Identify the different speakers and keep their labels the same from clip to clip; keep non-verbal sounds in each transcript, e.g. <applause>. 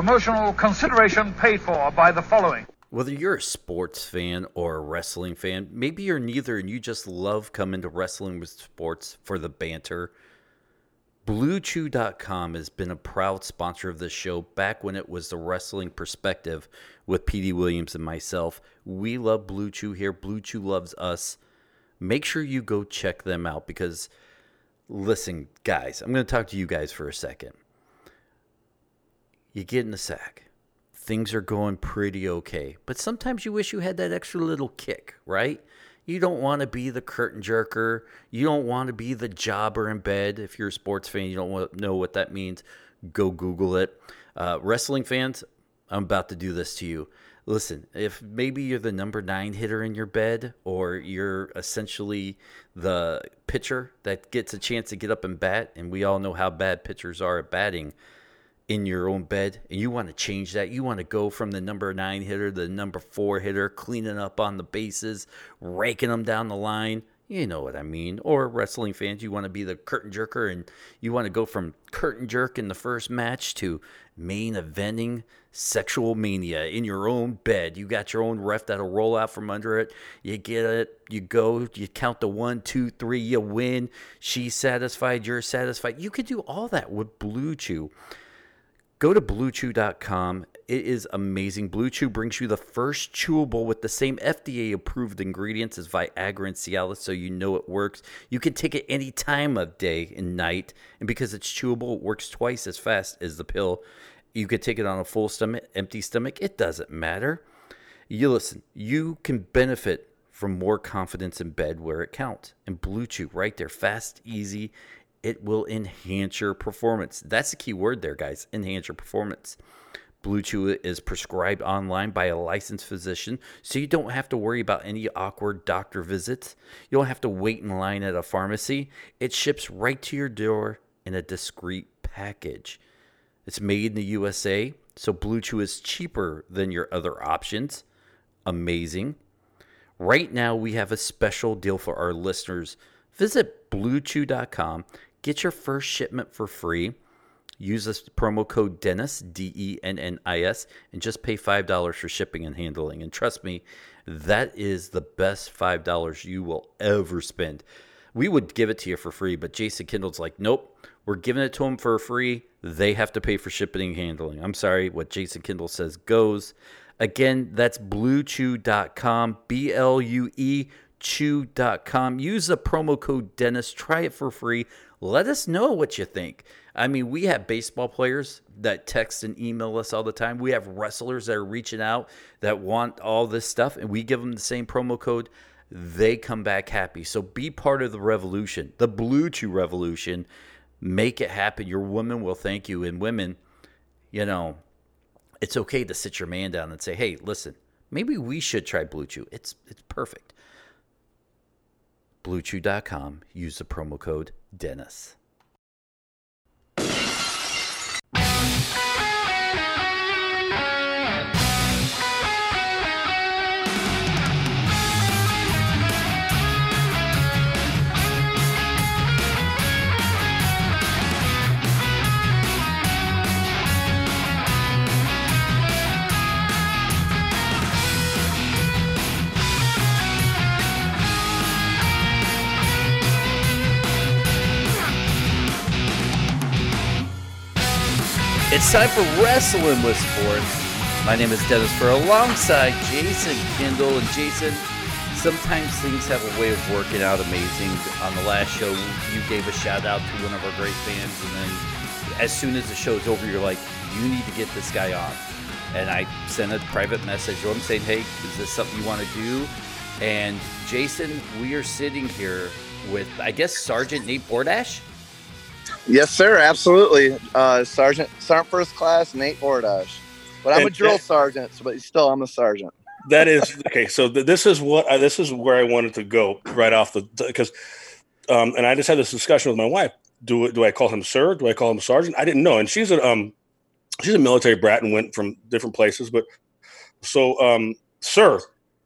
Speaker 1: Promotional consideration paid for by the following.
Speaker 2: Whether you're a sports fan or a wrestling fan, maybe you're neither and you just love coming to wrestling with sports for the banter. BlueChew.com has been a proud sponsor of this show back when it was the wrestling perspective with PD Williams and myself. We love Blue Chew here. Blue Chew loves us. Make sure you go check them out because, listen, guys, I'm going to talk to you guys for a second. You get in the sack things are going pretty okay. But sometimes you wish you had that extra little kick, right? You don't want to be the curtain jerker. You don't want to be the jobber in bed. If you're a sports fan, you don't know what that means. Go Google it. Uh, wrestling fans, I'm about to do this to you. Listen, if maybe you're the number nine hitter in your bed, or you're essentially the pitcher that gets a chance to get up and bat, and we all know how bad pitchers are at batting in your own bed and you want to change that, you want to go from the number nine hitter to the number four hitter, cleaning up on the bases, raking them down the line. You know what I mean. Or wrestling fans, you want to be the curtain jerker and you want to go from curtain jerk in the first match to main eventing sexual mania in your own bed. You got your own ref that'll roll out from under it. You get it, you go, you count the one, two, three, you win. She's satisfied, you're satisfied. You could do all that with Blue Chew. Go to bluechew.com. It is amazing. Blue Chew brings you the first chewable with the same FDA approved ingredients as Viagra and Cialis, so you know it works. You can take it any time of day and night, and because it's chewable, it works twice as fast as the pill. You could take it on a full stomach, empty stomach, it doesn't matter. You listen, you can benefit from more confidence in bed where it counts. And Blue Chew, right there, fast, easy, it will enhance your performance. That's the key word there, guys. Enhance your performance. Blue Chew is prescribed online by a licensed physician, so you don't have to worry about any awkward doctor visits. You don't have to wait in line at a pharmacy. It ships right to your door in a discreet package. It's made in the USA, so Blue Chew is cheaper than your other options. Amazing. Right now, we have a special deal for our listeners. Visit bluechew.com Get your first shipment for free. Use this promo code Dennis, D E N N I S, and just pay $5 for shipping and handling. And trust me, that is the best $5 you will ever spend. We would give it to you for free, but Jason Kendall's like, nope, we're giving it to them for free. They have to pay for shipping and handling. I'm sorry, what Jason Kendall says goes. Again, that's bluechew.com, B L U E chew.com. Use the promo code Dennis. Try it for free. Let us know what you think. I mean, we have baseball players that text and email us all the time. We have wrestlers that are reaching out that want all this stuff, and we give them the same promo code. They come back happy. So be part of the revolution, the Blue Chew revolution. Make it happen. Your woman will thank you. And women, you know, it's okay to sit your man down and say, "Hey, listen, maybe we should try Blue Chew. It's it's perfect." BlueChew.com. Use the promo code Dennis. It's time for Wrestling with Sports. My name is Dennis Furr alongside Jason Kendall. And Jason, sometimes things have a way of working out amazing. On the last show, you gave a shout out to one of our great fans. And then as soon as the show's over, you're like, you need to get this guy on. And I sent a private message to him saying, hey, is this something you want to do? And Jason, we are sitting here with, I guess, Sergeant Nate Bordash.
Speaker 3: Yes, sir. Absolutely. Uh, sergeant, Sergeant First Class Nate Bordash. But I'm and, a drill sergeant, so, but still, I'm a sergeant.
Speaker 4: That is okay. So th- this is what I, this is where I wanted to go right off the because, um, and I just had this discussion with my wife. Do do I call him sir? Do I call him sergeant? I didn't know. And she's a um, she's a military brat and went from different places. But so um, sir,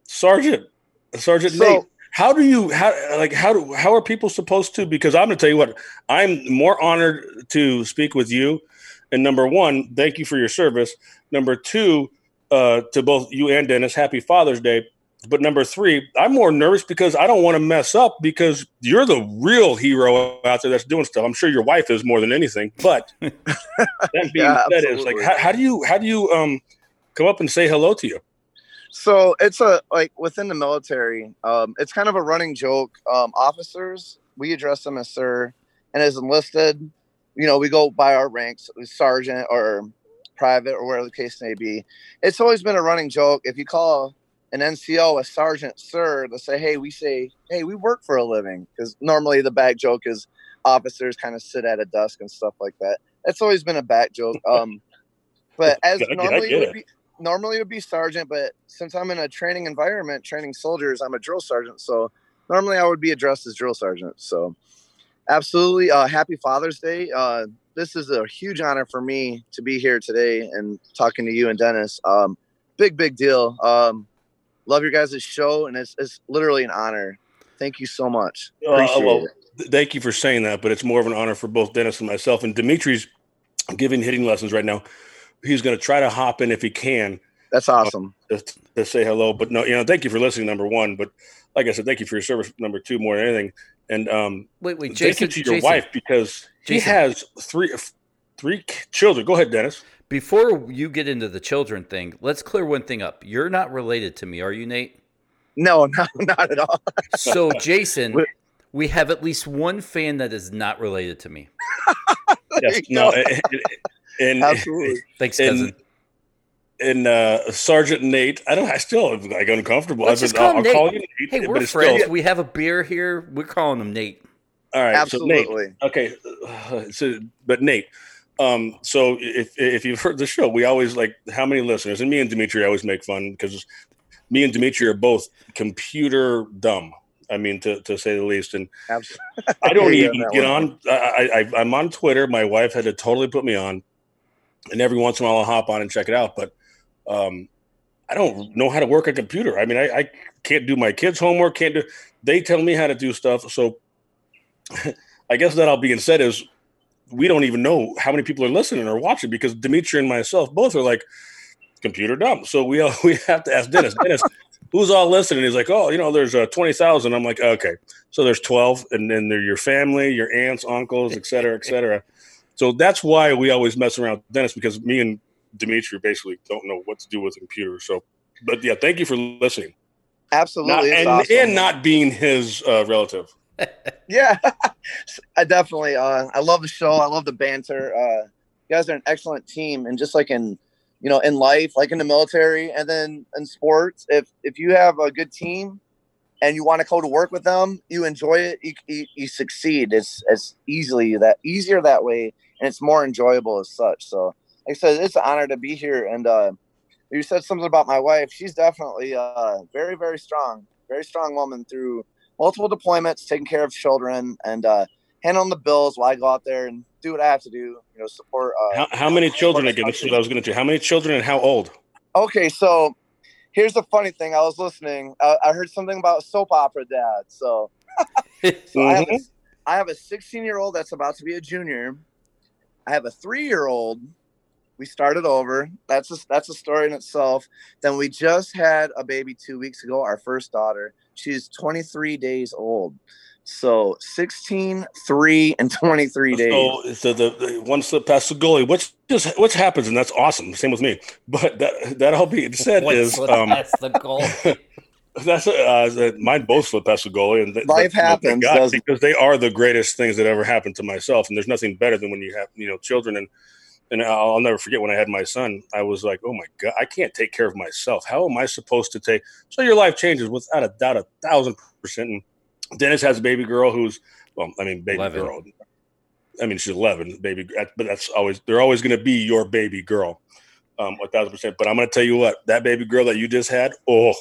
Speaker 4: sergeant, sergeant so, Nate how do you how like how do how are people supposed to because i'm going to tell you what i'm more honored to speak with you And number one, thank you for your service. Number two, uh, to both you and Dennis, happy Father's Day. But number three, I'm more nervous because I don't want to mess up because you're the real hero out there that's doing stuff. I'm sure your wife is more than anything. But <laughs> that being
Speaker 3: Yeah,
Speaker 4: said, is like how, how do you how do you um come up and say hello to you?
Speaker 3: So it's a like within the military, um, it's kind of a running joke. Um, officers, we address them as sir, and as enlisted, you know, we go by our ranks, sergeant or private or whatever the case may be. It's always been a running joke. If you call an NCO a sergeant sir, to say, hey, we say, hey, we work for a living, because normally the back joke is officers kind of sit at a desk and stuff like that. That's always been a back joke. Um, but as
Speaker 4: I get- I
Speaker 3: normally it would be, normally it would be sergeant, but since I'm in a training environment, training soldiers, I'm a drill sergeant. So normally I would be addressed as drill sergeant. So absolutely, uh, happy Father's Day. Uh, this is a huge honor for me to be here today and talking to you and Dennis. Um, big, big deal. Um, love your guys' show, and it's, it's literally an honor. Thank you so much.
Speaker 4: Uh, well,
Speaker 3: it.
Speaker 4: thank you for saying that, but it's more of an honor for both Dennis and myself. And Dimitri's giving hitting lessons right now. He's going to try to hop in if he can
Speaker 3: That's awesome.
Speaker 4: to, to say hello. But no, you know, thank you for listening, number one. But like I said, thank you for your service, number two, more than anything. And um,
Speaker 2: Wait, wait,
Speaker 4: thank
Speaker 2: Jason.
Speaker 4: you to your
Speaker 2: Jason,
Speaker 4: wife because he
Speaker 2: Jason.
Speaker 4: has three three children. Go ahead, Dennis.
Speaker 2: Before you get into the children thing, let's clear one thing up. You're not related to me, are you, Nate?
Speaker 3: No, no, <laughs> not at all.
Speaker 2: So, Jason, <laughs> we have at least one fan that is not related to me.
Speaker 4: Yes, no,
Speaker 3: go.
Speaker 4: and, <laughs> and,
Speaker 3: Absolutely. <laughs>
Speaker 2: Thanks,
Speaker 4: And-
Speaker 2: cousin.
Speaker 4: and uh, Sergeant Nate. I don't. I still am like uncomfortable.
Speaker 2: Let's
Speaker 4: I
Speaker 2: just
Speaker 4: said,
Speaker 2: call
Speaker 4: I'll,
Speaker 2: him
Speaker 4: I'll call
Speaker 2: Nate.
Speaker 4: you Nate,
Speaker 2: Hey,
Speaker 4: but
Speaker 2: we're friends.
Speaker 4: Still,
Speaker 2: We have a beer here. We're calling him Nate.
Speaker 4: all right. So Nate,
Speaker 3: Absolutely.
Speaker 4: Okay, <sighs> so but Nate, um, so if if you've heard the show, we always like how many listeners, and me and Dimitri always make fun because me and Dimitri are both computer dumb. I mean, to, to say the least, and
Speaker 3: Absolutely.
Speaker 4: I don't <laughs> even get
Speaker 3: one.
Speaker 4: on. I, I I'm on Twitter. My wife had to totally put me on, and every once in a while I'll hop on and check it out. But um, I don't know how to work a computer. I mean, I, I can't do my kids' homework. Can't do. They tell me how to do stuff. So <laughs> I guess that all being said is we don't even know how many people are listening or watching because Dimitri and myself both are like computer dumb. So we all, <laughs> we have to ask Dennis. Dennis, who's all listening? He's like, oh, you know, there's uh, twenty thousand. I'm like, okay, so there's twelve, and then they're your family, your aunts, uncles, et cetera, et cetera. So that's why we always mess around with Dennis because me and Dimitri basically don't know what to do with a computer. So, but yeah, thank you for listening.
Speaker 3: Absolutely.
Speaker 4: Not, and,
Speaker 3: awesome.
Speaker 4: and not being his uh, relative. <laughs>
Speaker 3: Yeah, <laughs> I definitely. Uh, I love the show. I love the banter. Uh, you guys are an excellent team, and just like in, you know, in life, like in the military, and then in sports, if if you have a good team, and you want to go to work with them, you enjoy it, you, you, you succeed. It's it's easily that easier that way, and it's more enjoyable as such. So, like I said, it's an honor to be here. And uh, you said something about my wife. She's definitely uh, very very strong, very strong woman through multiple deployments, taking care of children, and uh, handling the bills while I go out there and do what I have to do. You know, support. Uh,
Speaker 4: How, how many children
Speaker 3: support
Speaker 4: again? This is what I was going to do. How many children and how old?
Speaker 3: Okay, so here's the funny thing. I was listening. I, I heard something about soap opera dad. So, <laughs> so I, have a, mm-hmm. I have a 16 year old that's about to be a junior. I have a three year old. We started over. That's a, that's a story in itself. Then we just had a baby two weeks ago, our first daughter. She's 23 days old. So 16, 3, and 23 days.
Speaker 4: So, so the, the one slip past the goalie, which just which happens, and that's awesome. Same with me. But that that all being <laughs> said
Speaker 2: What
Speaker 4: is
Speaker 2: slip
Speaker 4: um,
Speaker 2: past the goal? <laughs>
Speaker 4: that's uh, mine both slip past the goalie, and th-
Speaker 3: Life
Speaker 4: but, you know, thank
Speaker 3: happens,
Speaker 4: God, because they are the greatest things that ever happened to myself. And there's nothing better than when you have you know children and. And I'll I'll never forget when I had my son. I was like, "Oh my god, I can't take care of myself. How am I supposed to take?" So your life changes without a doubt, a thousand percent. And Dennis has a baby girl who's, well, I mean, baby
Speaker 2: 11.
Speaker 4: girl. I mean, she's 11, baby, but that's always, they're always going to be your baby girl, um, a thousand percent. But I'm going to tell you what, that baby girl that you just had, oh,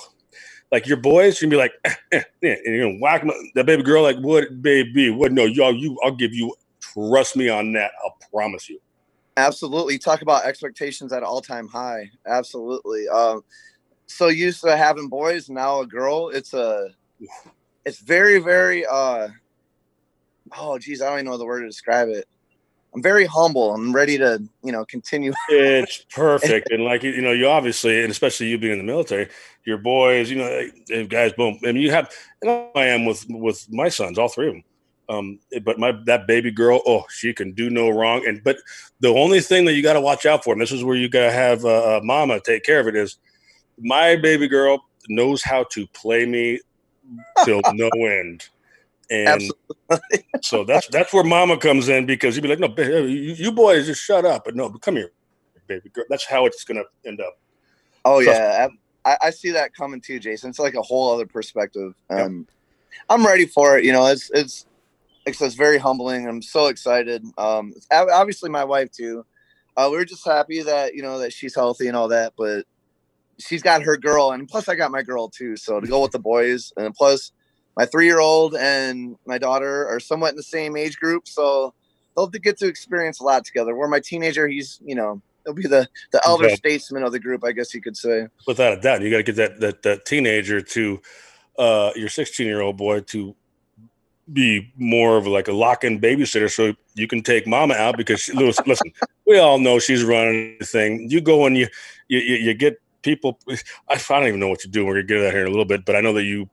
Speaker 4: like your boys, you're going to be like, eh, eh, eh, and you're going to whack 'em- that baby girl, like, what, baby, what? No, y'all, you, I'll give you, trust me on that. I'll promise you.
Speaker 3: Absolutely. Talk about expectations at all time high. Absolutely. Um, so used to having boys, now a girl. It's a, it's very, very, uh, oh, geez, I don't even know the word to describe it. I'm very humble. I'm ready to, you know, continue. <laughs>
Speaker 4: it's perfect, and like you know, you obviously, and especially you being in the military, your boys, you know, they, guys, boom. I mean, you have, and I am with with my sons, all three of them. Um, but my that baby girl, oh, she can do no wrong. And but the only thing that you got to watch out for, and this is where you got to have uh, mama take care of it, is my baby girl knows how to play me till no end. <laughs> And so that's that's where mama comes in because you'd be like, no, you, you boys just shut up. But no, but come here, baby girl. That's how it's gonna end up.
Speaker 3: Oh yeah, I, I, see that coming too, Jason. It's like a whole other perspective. Um, I'm ready for it. You know, it's it's it's, it's very humbling. I'm so excited. Um, obviously my wife too. Uh, we are just happy that you know that she's healthy and all that, but she's got her girl, and plus I got my girl too. So to go with the boys, and plus my three year old and my daughter are somewhat in the same age group, so they'll get to experience a lot together. Where my teenager, he's you know he'll be the the elder okay. statesman of the group, I guess you could say.
Speaker 4: Without a doubt, you got to get that that that teenager to uh, your 16 year old boy to be more of like a lock-in babysitter so you can take mama out because she, listen, listen we all know she's running the thing you go and you you, you get people I don't even know what you do. We're gonna get that here in a little bit but i know that you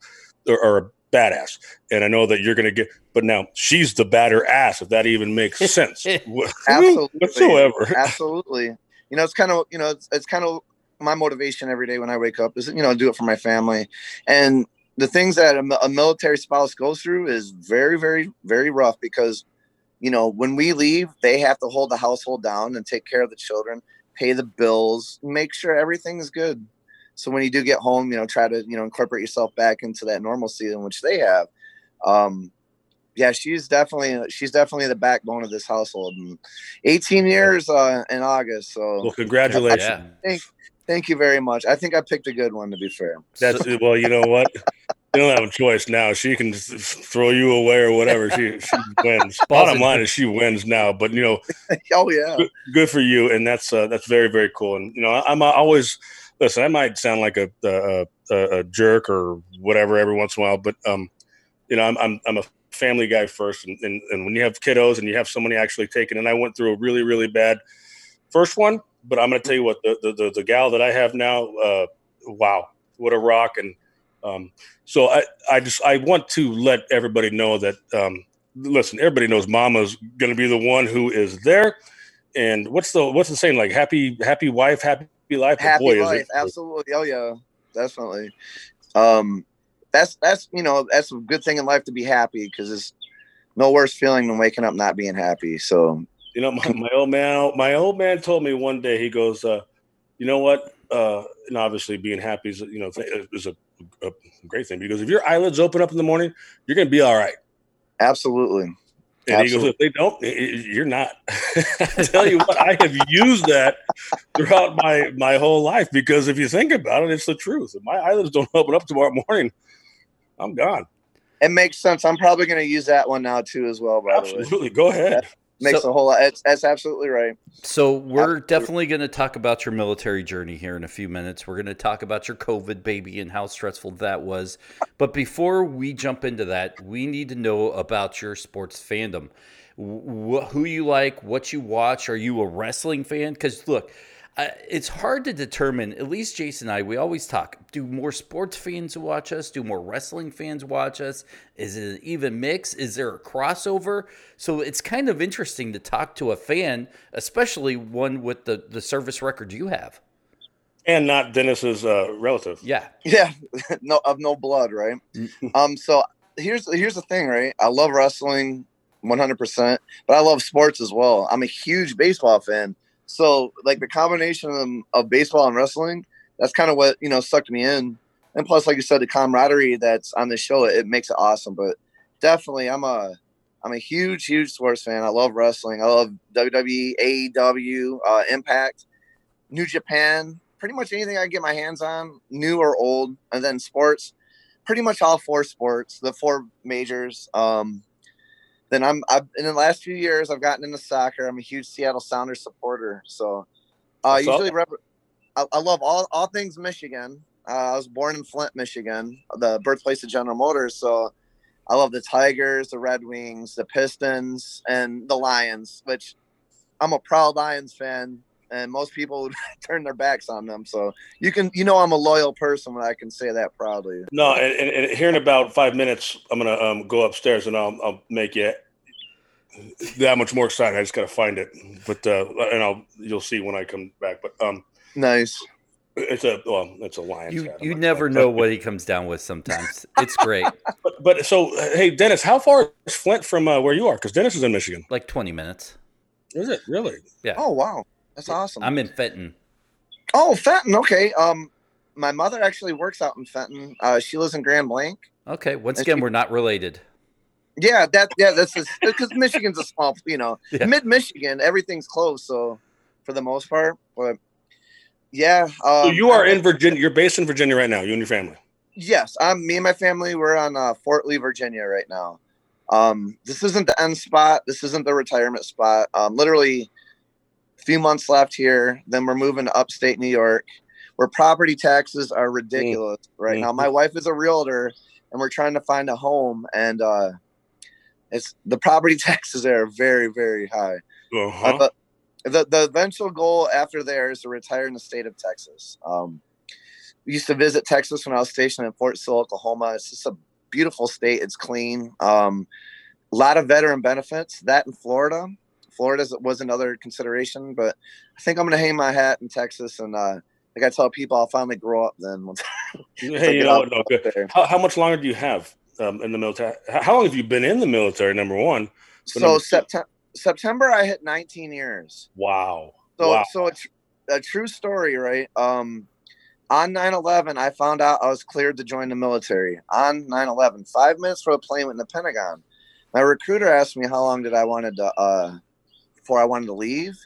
Speaker 4: are, are a badass and i know that you're gonna get but now she's the batter ass if that even makes <laughs> sense.
Speaker 3: Absolutely. whatsoever. <laughs> Absolutely. You know it's kind of you know it's, it's kind of my motivation every day when i wake up is you know do it for my family. And the things that a, a military spouse goes through is very, very, very rough because, you know, when we leave, they have to hold the household down and take care of the children, pay the bills, make sure everything's good. So when you do get home, you know, try to, you know, incorporate yourself back into that normalcy in which they have. Um, yeah, she's definitely she's definitely the backbone of this household. And 18 years uh, in August. So
Speaker 4: well, congratulations.
Speaker 3: Yeah. Thank you very much. I think I picked a good one to be fair.
Speaker 4: That's well, you know what? You don't have a choice now. She can throw you away or whatever. She she wins. <laughs> Bottom line is she wins now. But you know, <laughs>
Speaker 3: oh yeah,
Speaker 4: good, good, for you, and that's uh, that's very very cool. And you know, I'm always listen. I might sound like a a, a a, jerk or whatever every once in a while, but um, you know, I'm I'm I'm a family guy first, and, and and when you have kiddos and you have somebody actually taken, and I went through a really really bad first one but I'm going to tell you what the, the, the the gal that I have now, uh, wow, what a rock! And um, so I I just I want to let everybody know that um, listen, everybody knows Mama's going to be the one who is there. And what's the what's the saying like happy happy wife happy life
Speaker 3: happy boy, life absolutely oh yeah definitely um that's that's you know that's a good thing in life to be happy because it's no worse feeling than waking up not being happy so
Speaker 4: you know, my, my old man, my old man told me one day. He goes, uh, "You know what? Uh, and obviously, being happy is, you know, is a, a great thing because if your eyelids open up in the morning, you're going to be all right."
Speaker 3: Absolutely.
Speaker 4: And Absolutely. he goes, if they don't, you're not. <laughs> I tell you what, I have used that throughout my my whole life because if you think about it, it's the truth. If my eyelids don't open up tomorrow morning, I'm gone.
Speaker 3: It makes sense. I'm probably going to use that one now too, as well. By
Speaker 4: Absolutely, go ahead
Speaker 3: makes so, a whole lot. It's, that's absolutely right.
Speaker 2: So we're absolutely. definitely going to talk about your military journey here in a few minutes. We're going to talk about your COVID baby and how stressful that was. But before we jump into that, we need to know about your sports fandom. Wh- who you like, what you watch. Are you a wrestling fan? Because look it's hard to determine. At least Jason and I, we always talk. Do more sports fans watch us? Do more wrestling fans watch us? Is it an even mix? Is there a crossover? So it's kind of interesting to talk to a fan, especially one with the the service record you have,
Speaker 4: and not Dennis's uh, relative.
Speaker 2: Yeah, <laughs>
Speaker 3: yeah, no of no blood, right? um, so here's here's the thing, right? I love wrestling, one hundred percent, but I love sports as well. I'm a huge baseball fan. So like the combination of, of baseball and wrestling, that's kind of what you know sucked me in. And plus, like you said, the camaraderie that's on the show, it, it makes it awesome. But definitely, I'm a I'm a huge, huge sports fan. I love wrestling. I love WWE, AEW, uh, Impact, New Japan, pretty much anything I get my hands on, new or old. And then sports, pretty much all four sports, the four majors. Um, then I'm I've, in the last few years I've gotten into soccer. I'm a huge Seattle Sounders supporter. So uh, usually rep- I, I, love all all things Michigan. Uh, I was born in Flint, Michigan, the birthplace of General Motors. So I love the Tigers, the Red Wings, the Pistons, and the Lions. Which I'm a proud Lions fan, and most people would <laughs> turn their backs on them. So you can, you know, I'm a loyal person when I can say that proudly.
Speaker 4: No, and, and, and here in about five minutes, I'm gonna um, go upstairs and I'll, I'll make you that much more excited. I just gotta find it, but uh, and I'll you'll see when I come back. But um,
Speaker 3: Nice.
Speaker 4: it's a well, it's a Lions.
Speaker 2: You you
Speaker 4: not-
Speaker 2: never
Speaker 4: but-
Speaker 2: know what he comes down with. Sometimes it's great. <laughs>
Speaker 4: But, but so hey, Dennis, how far is Flint from uh, where you are? Because Dennis is in Michigan.
Speaker 2: Like twenty minutes.
Speaker 4: Is it really? Yeah.
Speaker 3: Oh wow, that's awesome.
Speaker 2: I'm in Fenton.
Speaker 3: oh, Fenton. Okay. Um, my mother actually works out in Fenton. Uh, she lives in Grand Blanc.
Speaker 2: Okay. Once
Speaker 3: And
Speaker 2: again,
Speaker 3: she-
Speaker 2: we're not related.
Speaker 3: Yeah, that yeah, that's because Michigan's a small, you know, <laughs>
Speaker 2: Yeah.
Speaker 3: mid Michigan, everything's close. So for the most part, but yeah. Um,
Speaker 4: so you are in Virginia. You're based in Virginia right now. You and your family.
Speaker 3: Yes, I'm. Me and my family. We're on uh, Fort Lee, Virginia, right now. Um, this isn't the end spot. This isn't the retirement spot. Um, literally, a few months left here. Then we're moving to upstate New York, where property taxes are ridiculous right now. My wife is a realtor, and we're trying to find a home, and uh, it's the property <laughs> taxes there are very, very high.
Speaker 4: Uh-huh.
Speaker 3: Uh, the, the the eventual goal after there is to retire in the state of Texas. Um, we used to visit Texas when I was stationed in Fort Sill, Oklahoma. It's just a beautiful state. It's clean. Um, a lot of veteran benefits. That in Florida. Florida was another consideration, but I think I'm going to hang my hat in Texas and uh, like I tell people, I'll finally grow up then. Once <laughs>
Speaker 4: hey, you know? No, good. How, how much longer do you have um, in the military? How long have you been in the military? Number one.
Speaker 3: So
Speaker 4: number
Speaker 3: September, September, I hit 19 years.
Speaker 4: Wow.
Speaker 3: So,
Speaker 4: wow.
Speaker 3: so it's a true story, right? Um, on 9/11, I found out I was cleared to join the military. On 9/11, five minutes for a plane went in the Pentagon. My recruiter asked me how long did I wanted to uh, before I wanted to leave.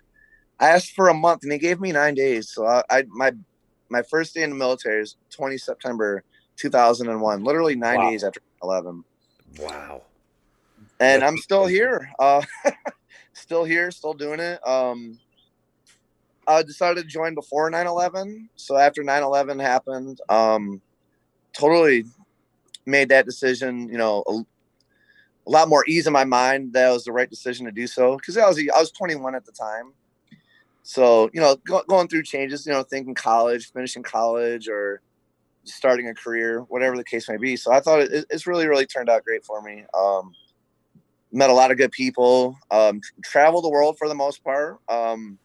Speaker 3: I asked for a month, and he gave me nine days. So I, I my my first day in the military is 20 September 2001, literally nine
Speaker 4: Wow.
Speaker 3: days after 11
Speaker 2: Wow.
Speaker 3: and I'm still here. Uh, <laughs> still here, still doing it. Um, I decided to join before 9/11. So after 9/11 happened, um, totally made that decision. You know, a, lot more ease in my mind that was the right decision to do so because I was I was 21 at the time. So you know, go, going through changes. You know, thinking college, finishing college, or starting a career, whatever the case may be. So I thought it, it's really really turned out great for me. Um, met a lot of good people um traveled the world for the most part um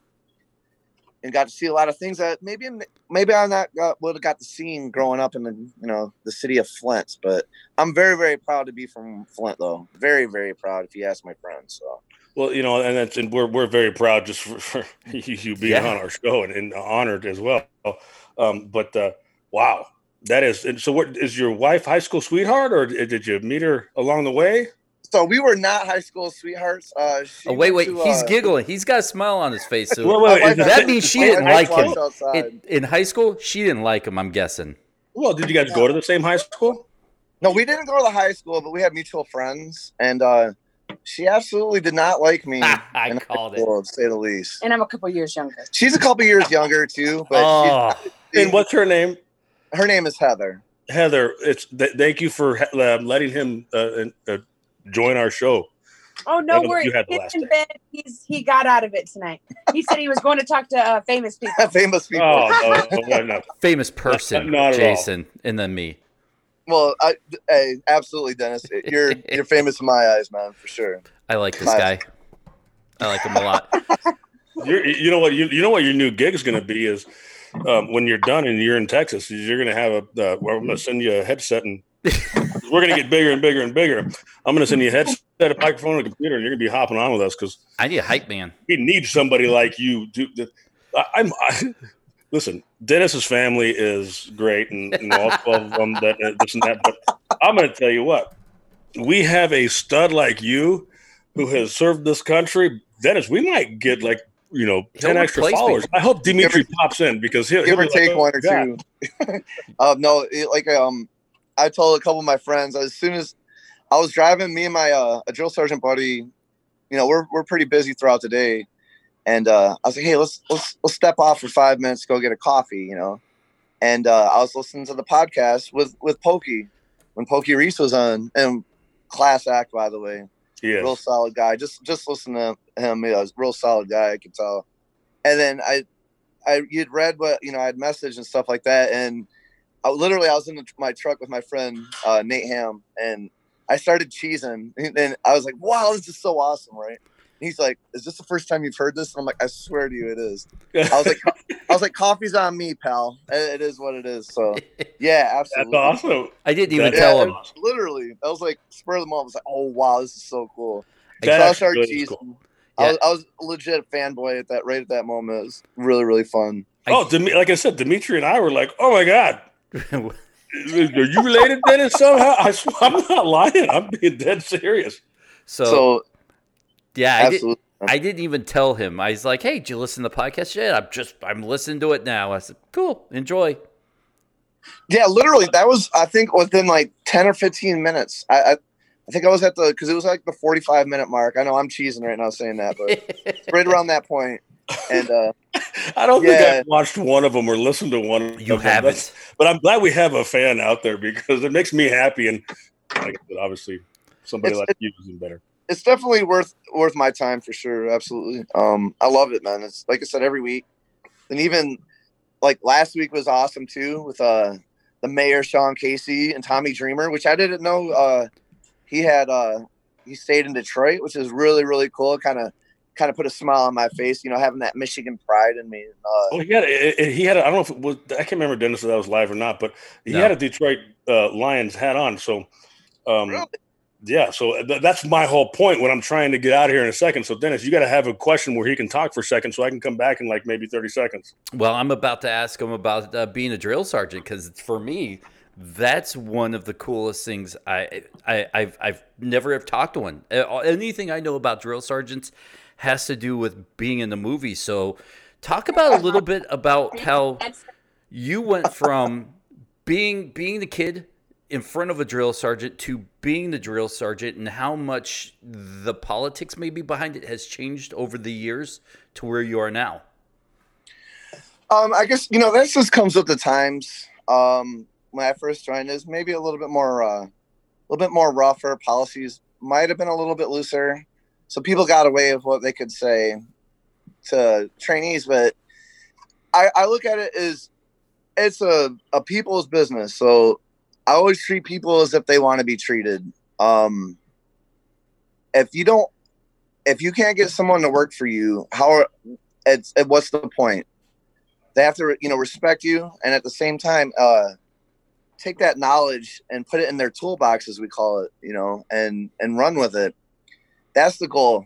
Speaker 3: and got to see a lot of things that maybe maybe i'm not got, would have got to see growing up in the you know the city of flint but i'm very very proud to be from flint though very very proud if you ask my friends so
Speaker 4: Well, you know, and that's and we're we're very proud just for, for <laughs> you you being
Speaker 2: Yeah.
Speaker 4: on our show and, and honored as well. Um, but uh, wow, that is. And so, what is your wife high school sweetheart, or did you meet her along the way?
Speaker 3: So we were not high school sweethearts uh she
Speaker 2: Oh wait, wait.
Speaker 3: to,
Speaker 2: He's
Speaker 3: uh,
Speaker 2: giggling. He's got a smile on his face. So <laughs>
Speaker 4: Wait, wait, wait, that-
Speaker 2: that means she didn't like him. in, in high school, she didn't like him. I'm guessing.
Speaker 4: Well, did you guys go to the same high school?
Speaker 3: no we didn't go to the high school but we had mutual friends and uh she absolutely did not like me <laughs>
Speaker 2: I
Speaker 3: in high
Speaker 2: called it.
Speaker 3: school, to say the least
Speaker 5: And I'm a couple years younger.
Speaker 3: she's a couple years younger too but
Speaker 2: Oh,
Speaker 4: And what's her name?
Speaker 3: her name is heather
Speaker 4: Heather. It's th- thank you for uh, letting him uh, uh, join our show.
Speaker 5: Oh no
Speaker 4: know
Speaker 5: worries.
Speaker 4: you had the
Speaker 5: He's in bed. He's he got out of it tonight. He said he was going to talk to uh, famous <laughs> people.
Speaker 3: famous people
Speaker 4: Oh, no, <laughs> no, no.
Speaker 2: famous person,
Speaker 4: Not at all.
Speaker 2: Jason, and then me.
Speaker 3: Well, I, hey, absolutely, Dennis. You're <laughs> you're famous in my eyes, man, for sure.
Speaker 2: I like this
Speaker 3: Hi.
Speaker 2: guy. I like him a lot.
Speaker 4: You're, you know what you, you know what your new gig is going to be is um, when you're done and you're in Texas, you're going to have a. Uh, well, I'm going to send you a headset and we're going to get bigger and bigger and bigger. I'm going to send you a headset, a microphone, and a computer, and you're going to be hopping on with us because
Speaker 2: I need a hype man.
Speaker 4: we need somebody like you. To, to, I, I'm. I, listen, Dennis's family is great, and, and all twelve of them that uh, this and that. But I'm going to tell you what, we have a stud like you who has served this country. Dennis, we might get like you know
Speaker 2: He'll
Speaker 4: ten extra
Speaker 2: replace me.
Speaker 4: followers. I hope Dimitri pops in because he'll,
Speaker 3: Give
Speaker 4: he'll
Speaker 3: or
Speaker 4: be
Speaker 3: take
Speaker 4: "Oh
Speaker 3: one or
Speaker 4: God."
Speaker 3: two. <laughs> um, no, it, like um, I told a couple of my friends as soon as I was driving, me and my uh, a drill sergeant buddy, you know, we're we're pretty busy throughout the day, and uh, I was like, hey, let's let's let's step off for five minutes, go get a coffee, you know, and uh, I was listening to the podcast with with Pokey when Pokey Reese was on, and class act by the way.
Speaker 4: Is.
Speaker 3: real solid guy. Just just listen to him. He was a real solid guy. I could tell. And then I, I you'd read what you know I had message and stuff like that, and I, literally I was in the, my truck with my friend uh, Nate Ham, and I started cheesing, and I was like, "Wow, this is so awesome!" Right? And he's like, "Is this the first time you've heard this?" And I'm like, "I swear to you, it is." I was like, <laughs> "I was like, coffee's on me, pal. It- it is what it is." So <laughs> yeah, absolutely.
Speaker 4: That's
Speaker 3: absolutely.
Speaker 4: awesome.
Speaker 2: I didn't even
Speaker 4: That-
Speaker 2: tell him.
Speaker 3: literally, I was like, spur of the moment. I was like, "Oh wow, this is so cool." So I started cheesing.
Speaker 4: cool.
Speaker 3: I, was, I was a legit fanboy at that right at that moment. It was really really fun.
Speaker 2: I-
Speaker 4: Oh, Demi- like I said, Dimitri and I were like, "Oh my god, are you related, to Dennis? Somehow?" I, I'm not lying. I'm being dead serious.
Speaker 2: so,
Speaker 3: So,
Speaker 2: yeah, I, did,
Speaker 3: absolutely,
Speaker 2: I didn't even tell him. I was like, "Hey, did you listen to the podcast yet?" I'm just, I'm listening to it now. I said, "Cool, enjoy."
Speaker 3: yeah, literally, that was I think within like ten or fifteen minutes. I I, I think I was at the because it was like the forty five minute mark. I know I'm cheesing right now saying that, but <laughs> right around that point. And uh, <laughs>
Speaker 4: I don't
Speaker 3: Yeah.
Speaker 4: think I've watched one of them or listened to one. of
Speaker 2: you
Speaker 4: them.
Speaker 2: Haven't.
Speaker 4: but I'm glad we have a fan out there because it makes me happy, and like, obviously, somebody
Speaker 3: It's-
Speaker 4: like you is better.
Speaker 3: it's definitely worth worth my time for sure. Absolutely. Um, I love it, man. It's like I said every week, and even like last week was awesome too with uh the mayor Sean Casey and Tommy Dreamer, which I didn't know uh he had uh he stayed in Detroit, which is really really cool. Kind of kind of put a smile on my face, you know, having that Michigan pride in me. Uh,
Speaker 4: Oh, he had a, he had. A, I don't know if it was. I can't remember Dennis if that was live or not, but he
Speaker 2: No.
Speaker 4: had a Detroit uh, Lions hat on. So, um,
Speaker 3: Really?
Speaker 4: yeah. So th- that's my whole point when I'm trying to get out of here in a second. So, Dennis, you got to have a question where he can talk for a second, so I can come back in like maybe 30 seconds.
Speaker 2: Well, I'm about to ask him about uh, being a drill sergeant because for me, that's one of the coolest things. I, I I've I've never have talked to one. Anything I know about drill sergeants has to do with being in the movie. So, talk about a little bit about how you went from being being the kid in front of a drill sergeant to being the drill sergeant and how much the politics maybe behind it has changed over the years to where you are now.
Speaker 3: Um, I guess you know that just comes with the times. Um, when I first joined, is maybe a little bit more, uh, a little bit more rougher. Policies might have been a little bit looser, so people got away with what they could say to trainees. But I, I look at it as it's a a people's business. So I always treat people as if they want to be treated. Um, if you don't, if you can't get someone to work for you, how? It's it, what's the point? they have to you know respect you and at the same time uh take that knowledge and put it in their toolbox as we call it you know and and run with it that's the goal.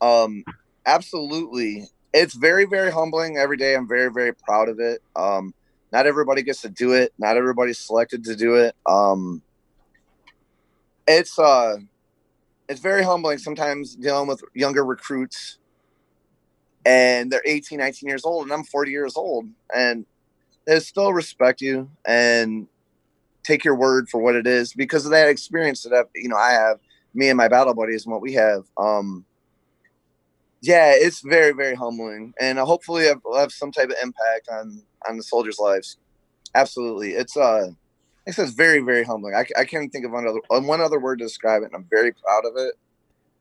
Speaker 3: Um absolutely. It's very very humbling every day. I'm very very proud of it. Um not everybody gets to do it. Not everybody's selected to do it. Um it's uh it's very humbling sometimes dealing with younger recruits and they're 18 19 years old and i'm 40 years old and they still respect you and take your word for what it is because of that experience that I've, you know i have me and my battle buddies and what we have um yeah it's very very humbling and uh, hopefully i'll have some type of impact on on the soldiers lives absolutely it's uh it's very very humbling i, I can't think of one other uh, one other word to describe it and i'm very proud of it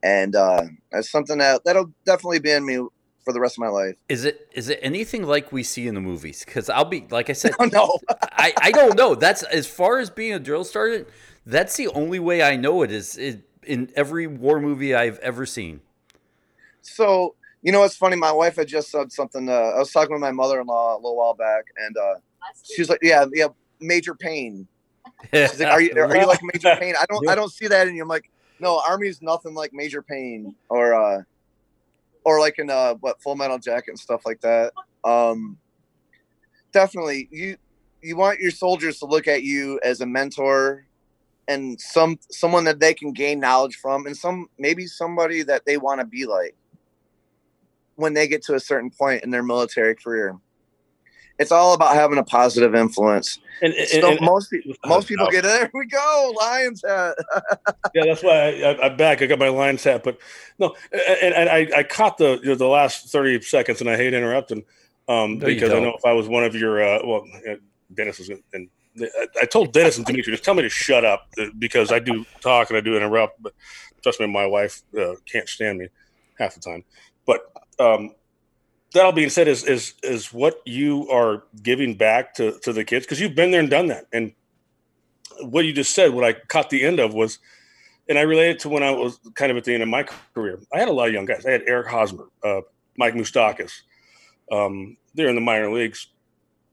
Speaker 3: and uh that's something that that'll definitely be in me for the rest of my life.
Speaker 2: Is it is it anything like we see in the movies? Because I'll be like I said,
Speaker 3: Oh <laughs> no.
Speaker 2: I, I don't know. That's as far as being a drill sergeant. That's the only way I know it is, is in every war movie I've ever seen.
Speaker 3: So you know, it's funny. My wife had just said something. Uh, I was talking with my mother-in-law a little while back, and uh, she was like, "Yeah, yeah, Major Payne." She's like, "Are you <laughs> are you like Major Payne?" I don't I don't see that in you. I'm like, no, Army's nothing like Major Payne or uh, or like in uh, what Full Metal Jacket and stuff like that. Um, definitely, you you want your soldiers to look at you as a mentor and some someone that they can gain knowledge from, and some maybe somebody that they want to be like when they get to a certain point in their military career. It's all about having a positive influence.
Speaker 4: And, and,
Speaker 3: So
Speaker 4: and-
Speaker 3: most pe- most people get there. We go Lions hat. <laughs>
Speaker 4: yeah, that's why I, I, I'm back. I got my Lions hat, but no, and, and I, I caught the you know, the last 30 seconds, and I hate interrupting um,
Speaker 2: No,
Speaker 4: because I know if I was one of your uh, well, uh, Dennis is and I- told Dennis and Dimitri just tell me to shut up uh, because I do talk and I do interrupt, but trust me, my wife uh, can't stand me half the time. But um, that all being said, is is is what you are giving back to to the kids because you've been there and done that. And what you just said, what I caught the end of was, and I related to when I was kind of at the end of my career. I had a lot of young guys. I had Eric Hosmer, uh, Mike Moustakas. Um, they're in the minor leagues.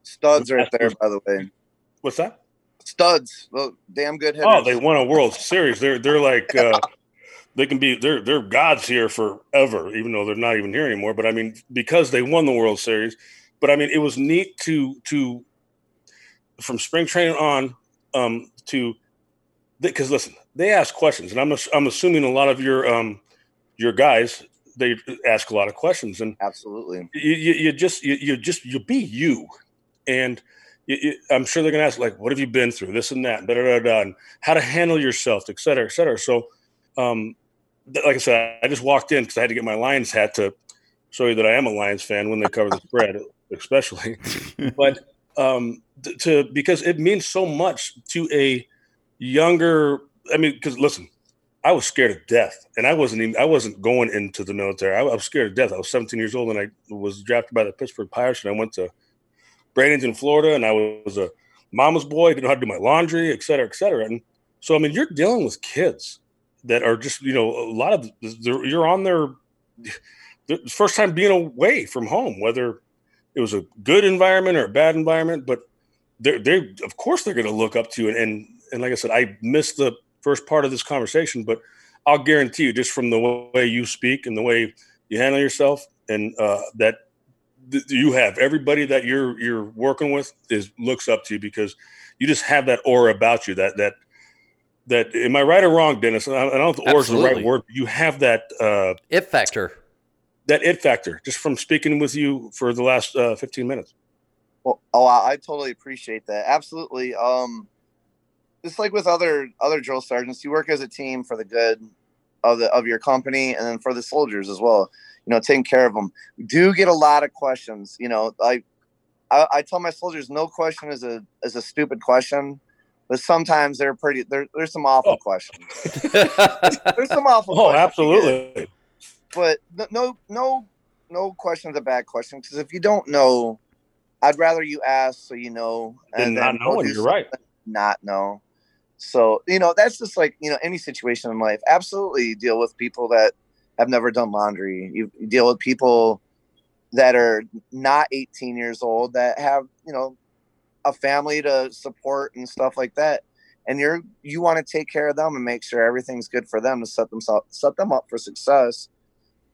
Speaker 3: Studs right there, by the way.
Speaker 4: What's that?
Speaker 3: Studs, well, damn good hitters.
Speaker 4: Oh, they won a World Series. They're they're like <laughs> uh, they can be they're they're gods here forever, even though they're not even here anymore. But I mean, because they won the World Series. But I mean, it was neat to to from spring training on um, to because listen, they ask questions, and I'm I'm assuming a lot of your um, your guys they ask a lot of questions, and
Speaker 3: absolutely,
Speaker 4: you, you, you just you, you just you be you, and I'm sure they're gonna ask like, what have you been through, this and that, da da da, da and how to handle yourself, et cetera, et cetera. So, um, like I said, I just walked in because I had to get my Lions hat to show you that I am a Lions fan when they cover the spread, <laughs> especially. <laughs> but um, to because it means so much to a younger. I mean, because listen, I was scared of death, and I wasn't even I wasn't going into the military. I, I, was scared of death. I was 17 years old, and I was drafted by the Pittsburgh Pirates, and I went to Bradenton, Florida, and I was a mama's boy. Didn't know how to do my laundry, et cetera, et cetera. And so, I mean, you're dealing with kids that are just you know a lot of you're on their the first time being away from home, whether it was a good environment or a bad environment, but they're they of course they're going to look up to you. And, and and like I said, I missed the first part of this conversation, but I'll guarantee you, just from the way you speak and the way you handle yourself, and uh, that th- you have everybody that you're you're working with is looks up to you because you just have that aura about you. That that that am I right or wrong, Dennis? I don't know if aura is the right word. you have that uh,
Speaker 2: it factor.
Speaker 4: That it factor, just from speaking with you for the last uh, 15 minutes.
Speaker 3: Well, oh, I totally appreciate that. Absolutely. Um, just like with other other drill sergeants, you work as a team for the good of the of your company and then for the soldiers as well. You know, taking care of them. We do get a lot of questions. You know, I, I I, tell my soldiers no question is a is a stupid question, but sometimes they're pretty. There, there's some awful oh. questions. <laughs> there's some awful.
Speaker 4: Oh, absolutely.
Speaker 3: But no, no, no question is a bad question because if you don't know, I'd rather you ask so you know.
Speaker 4: And not knowing, you're right.
Speaker 3: Not know. So, you know, that's just like, you know, any situation in life. Absolutely deal with people that have never done laundry. You, you deal with people that are not 18 years old that have, you know, a family to support and stuff like that. And you're you want to take care of them and make sure everything's good for them to set them set them up for success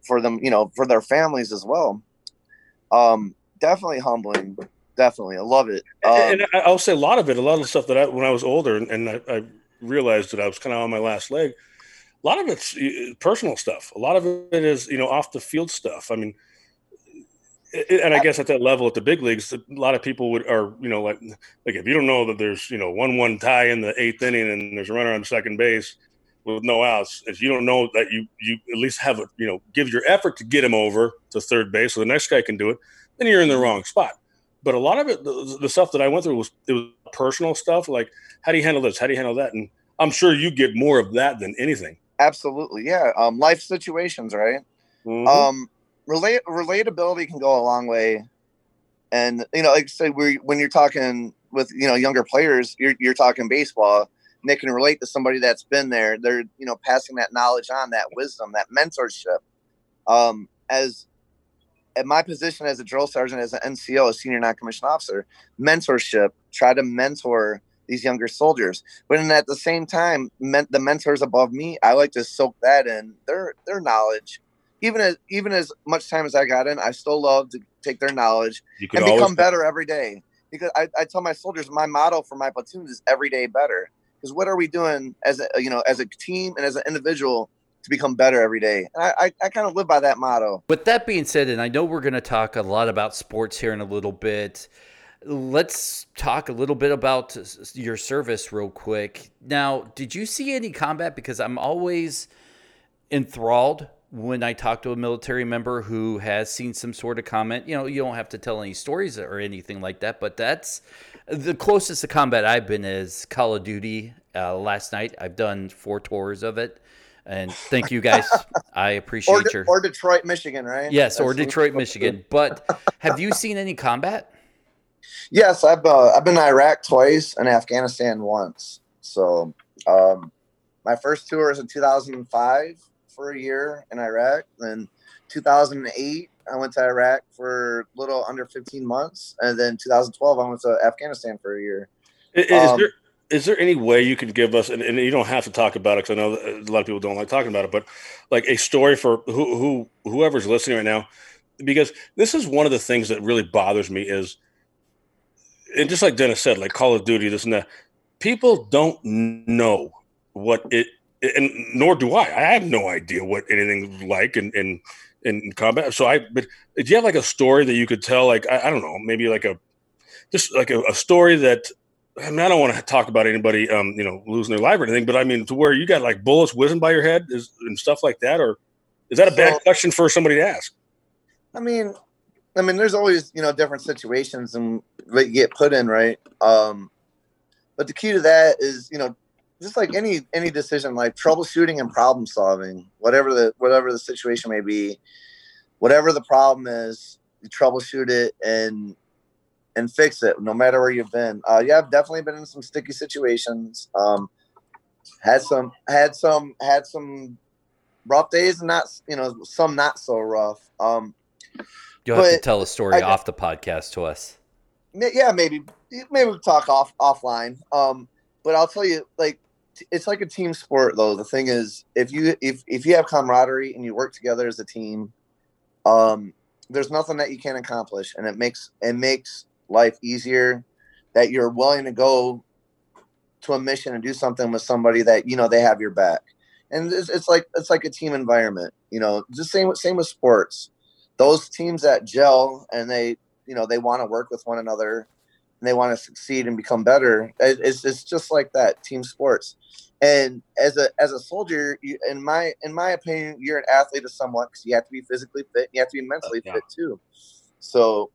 Speaker 3: for them, you know, for their families as well. Um, definitely humbling definitely. I love it. Um,
Speaker 4: and I'll say a lot of it, a lot of the stuff that I, when I was older and, and I, I, realized that I was kind of on my last leg, a lot of it's eh, eh, personal stuff. A lot of it is, you know, off the field stuff. I mean, eh, and I guess at that level, at the big leagues, a lot of people would are you know like like if you don't know that there's you know one one tie in the eighth inning and there's a runner on second base with no outs, if you don't know that you you at least have a you know give your effort to get him over to third base so the next guy can do it, then you're in the wrong spot but a lot of it, the, the, stuff that I went through was it was personal stuff. Like, how do you handle this? How do you handle that? And I'm sure you get more of that than anything.
Speaker 3: Absolutely, yeah. Um, life situations, right? Mm-hmm. Um, relate relatability can go a long way. And you know, like say, we when you're talking with you know younger players, you're you're talking baseball. And they can relate to somebody that's been there. They're you know passing that knowledge on, that wisdom, that mentorship. Um, as at my position as a drill sergeant, as an NCO, a senior non-commissioned officer, mentorship, try to mentor these younger soldiers. But then at the same time, men- the mentors above me, I like to soak that in their their knowledge. Even as even as much time as I got in, I still love to take their knowledge and become better every day. Because I, I tell my soldiers, my motto for my platoon is every day better. Because what are we doing as a you know as a team and as an individual to become better every day. I, I, I kind of live by that motto.
Speaker 2: With that being said, and I know we're going to talk a lot about sports here in a little bit. Let's talk a little bit about your service real quick. Now, did you see any combat? Because I'm always enthralled when I talk to a military member who has seen some sort of comment. You know, you don't have to tell any stories or anything like that, but that's the closest to combat I've been is Call of Duty. Uh, last night, I've done four tours of it And thank you guys. <laughs> I appreciate
Speaker 3: Or, De-
Speaker 2: your
Speaker 3: or Detroit, Michigan, right?
Speaker 2: yes, or Detroit, Michigan. But have you seen any combat?
Speaker 3: Yes, I've uh, I've been to Iraq twice and Afghanistan once. So um, my first tour was in 2005 for a year in Iraq. Then 2008 I went to Iraq for a little under 15 months, and then 2012 I went to Afghanistan for a year.
Speaker 4: Is,
Speaker 3: Um,
Speaker 4: there is there any way you could give us, and, and you don't have to talk about it because I know that a lot of people don't like talking about it, but like a story for who, who whoever's listening right now, because this is one of the things that really bothers me is, and just like Dennis said, like Call of Duty, this and that, people don't know what it, and nor do I. I have no idea what anything's like in in in combat. So I, but do you have like a story that you could tell? Like I, I don't know, maybe like a just like a, a story that I mean, I don't want to talk about anybody, um, you know, losing their life or anything, but I mean, to where you got like bullets whizzing by your head is, and stuff like that, or is that a bad question for somebody to ask?
Speaker 3: I mean, I mean, there's always you know different situations and that you get put in, right? Um, but the key to that is you know just like any any decision, like troubleshooting and problem solving, whatever the whatever the situation may be, whatever the problem is, you troubleshoot it and and fix it, no matter where you've been. Uh, yeah, I've definitely been in some sticky situations. Um, had some had some had some rough days and not you know some not so rough. Um,
Speaker 2: You'll have to tell a story
Speaker 3: I-
Speaker 2: off the podcast to us.
Speaker 3: Yeah maybe maybe we'll talk off offline. Um but i'll tell you like it's like a team sport though. The thing is if you if if you have camaraderie and you work together as a team um there's nothing that you can't accomplish and it makes it makes life easier that you're willing to go to a mission and do something with somebody that you know they have your back. And it's, it's like it's like a team environment you know just same with same with sports those teams that gel and they you know they want to work with one another and they want to succeed and become better It- it's, it's just like that team sports and as a as a soldier you, in my in my opinion you're an athlete of somewhat because you have to be physically fit and you have to be mentally
Speaker 4: Yeah.
Speaker 3: fit too so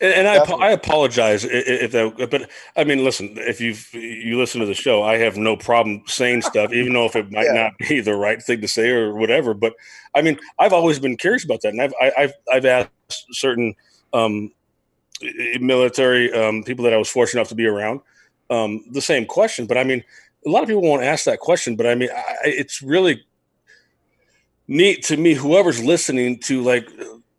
Speaker 4: And, and I. I apologize i- i- if that, but I mean, listen, if you you listen to the show, I have no problem saying stuff, even though if it might
Speaker 3: Yeah.
Speaker 4: not be the right thing to say or whatever. But I mean, I've always been curious about that, and I've I, I've I've asked certain um, i- i- military um, people that I was fortunate enough to be around um, the same question. But I mean, a lot of people won't ask that question. But I mean, I, it's really neat to me, whoever's listening, to like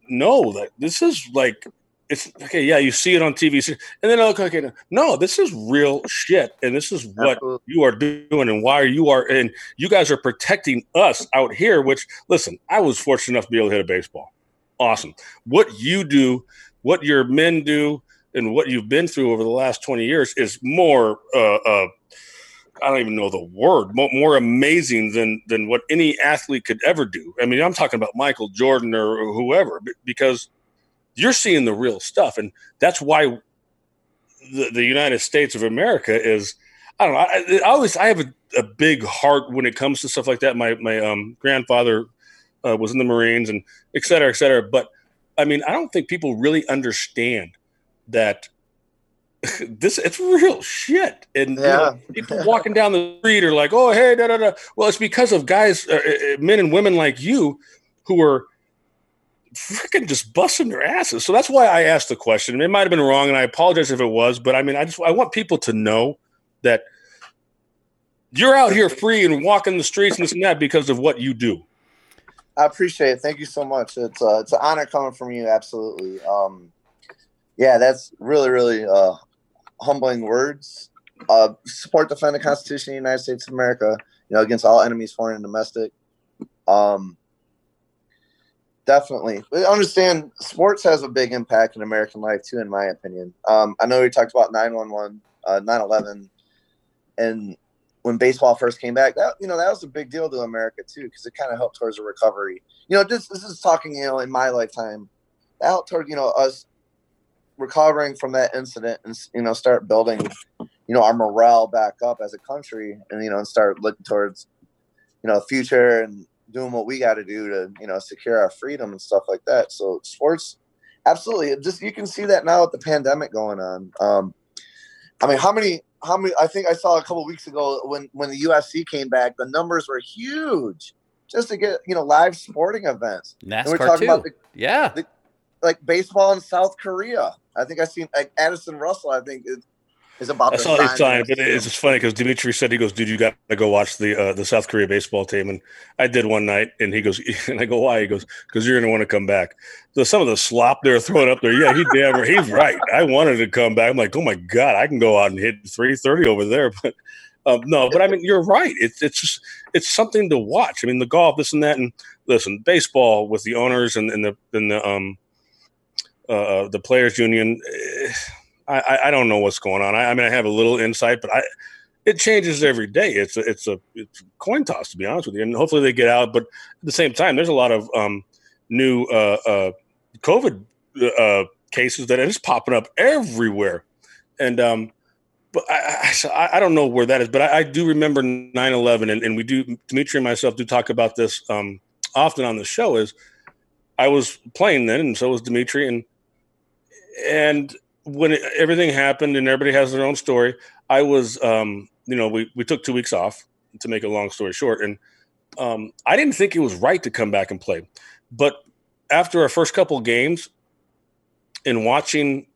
Speaker 4: know that this is like it's okay. Yeah, you see it on TV, and then I look okay. No, this is real shit, and this is what
Speaker 3: absolutely.
Speaker 4: you are doing and why you are and you guys are protecting us out here which listen i was fortunate enough to be able to hit a baseball awesome what you do what your men do and what you've been through over the last 20 years is more uh, uh I don't even know the word more, more amazing than than what any athlete could ever do. I mean, I'm talking about Michael Jordan or whoever because you're seeing the real stuff, and that's why the, the United States of America is I don't know. I, I always I have a, a big heart when it comes to stuff like that. My my um, grandfather uh, was in the Marines and et cetera, et cetera. But I mean, I don't think people really understand that <laughs> this it's real shit. And you know, people walking down the street are like, "Oh, hey, da da da." Well, it's because of guys, uh, uh, men and women like you, who are freaking just busting their asses. So that's why I asked the question. It might have been wrong, and I apologize if it was. But I mean, I just I want people to know that you're out here free and walking the streets and this and that because of what you do.
Speaker 3: I appreciate it. Thank you so much. It's uh, it's an honor coming from you. Absolutely. Um, yeah, that's really really uh, humbling words. Uh, support, defend the Constitution of the United States of America. You know, against all enemies, foreign and domestic. Um, definitely. Understand, sports has a big impact in American life too, in my opinion. Um, I know we talked about 911, uh, 9/11, and when baseball first came back, that you know that was a big deal to America too because it kind of helped towards a recovery. You know, this this is talking you know in my lifetime, that helped toward you know us recovering from that incident and you know start building you know our morale back up as a country and you know and start looking towards you know future and doing what we got to do to you know secure our freedom and stuff like that. So sports, absolutely, just you can see that now with the pandemic going on. Um, I mean, how many? How many? I think I saw a couple weeks ago when when the UFC came back, the numbers were huge. just to get you know live sporting events. And we're
Speaker 2: NASCAR
Speaker 3: talking
Speaker 2: too.
Speaker 3: about the,
Speaker 2: yeah.
Speaker 3: the- like baseball in South Korea. I think I seen like Addison Russell. I think is, about.
Speaker 4: I saw signed,
Speaker 3: with
Speaker 4: but it's just funny because Dimitri said he goes, "Dude, you got to go watch the uh, the South Korea baseball team." And I did one night, and he goes, <laughs> and I go, "Why?" He goes, "Because you're going to want to come back." So some of the slop they're throwing up there, yeah, he damn, he's right. I wanted to come back. I'm like, oh my god, I can go out and hit 330 over there, <laughs> but. Um, no, but I mean, you're right. It's it's just it's something to watch. I mean, the golf, this and that, and listen, baseball with the owners and, and the and the um uh, the players union. eh, I, I- don't know what's going on. I, I mean, I have a little insight, but I it changes every day. It's a, it's a it's coin toss to be honest with you, and hopefully they get out. But at the same time, there's a lot of um, new uh, uh, COVID uh, cases that are just popping up everywhere, and um, but I, I, I I don't know where that is. But I, I do remember 9/11, and, and we do Dimitri and myself do talk about this um, often on the show. Is I was playing then, and so was Dimitri, and and when it, everything happened and everybody has their own story, I was, um, you know, we, we took two weeks off to make a long story short. And um, I didn't think it was right to come back and play. But after our first couple games and watching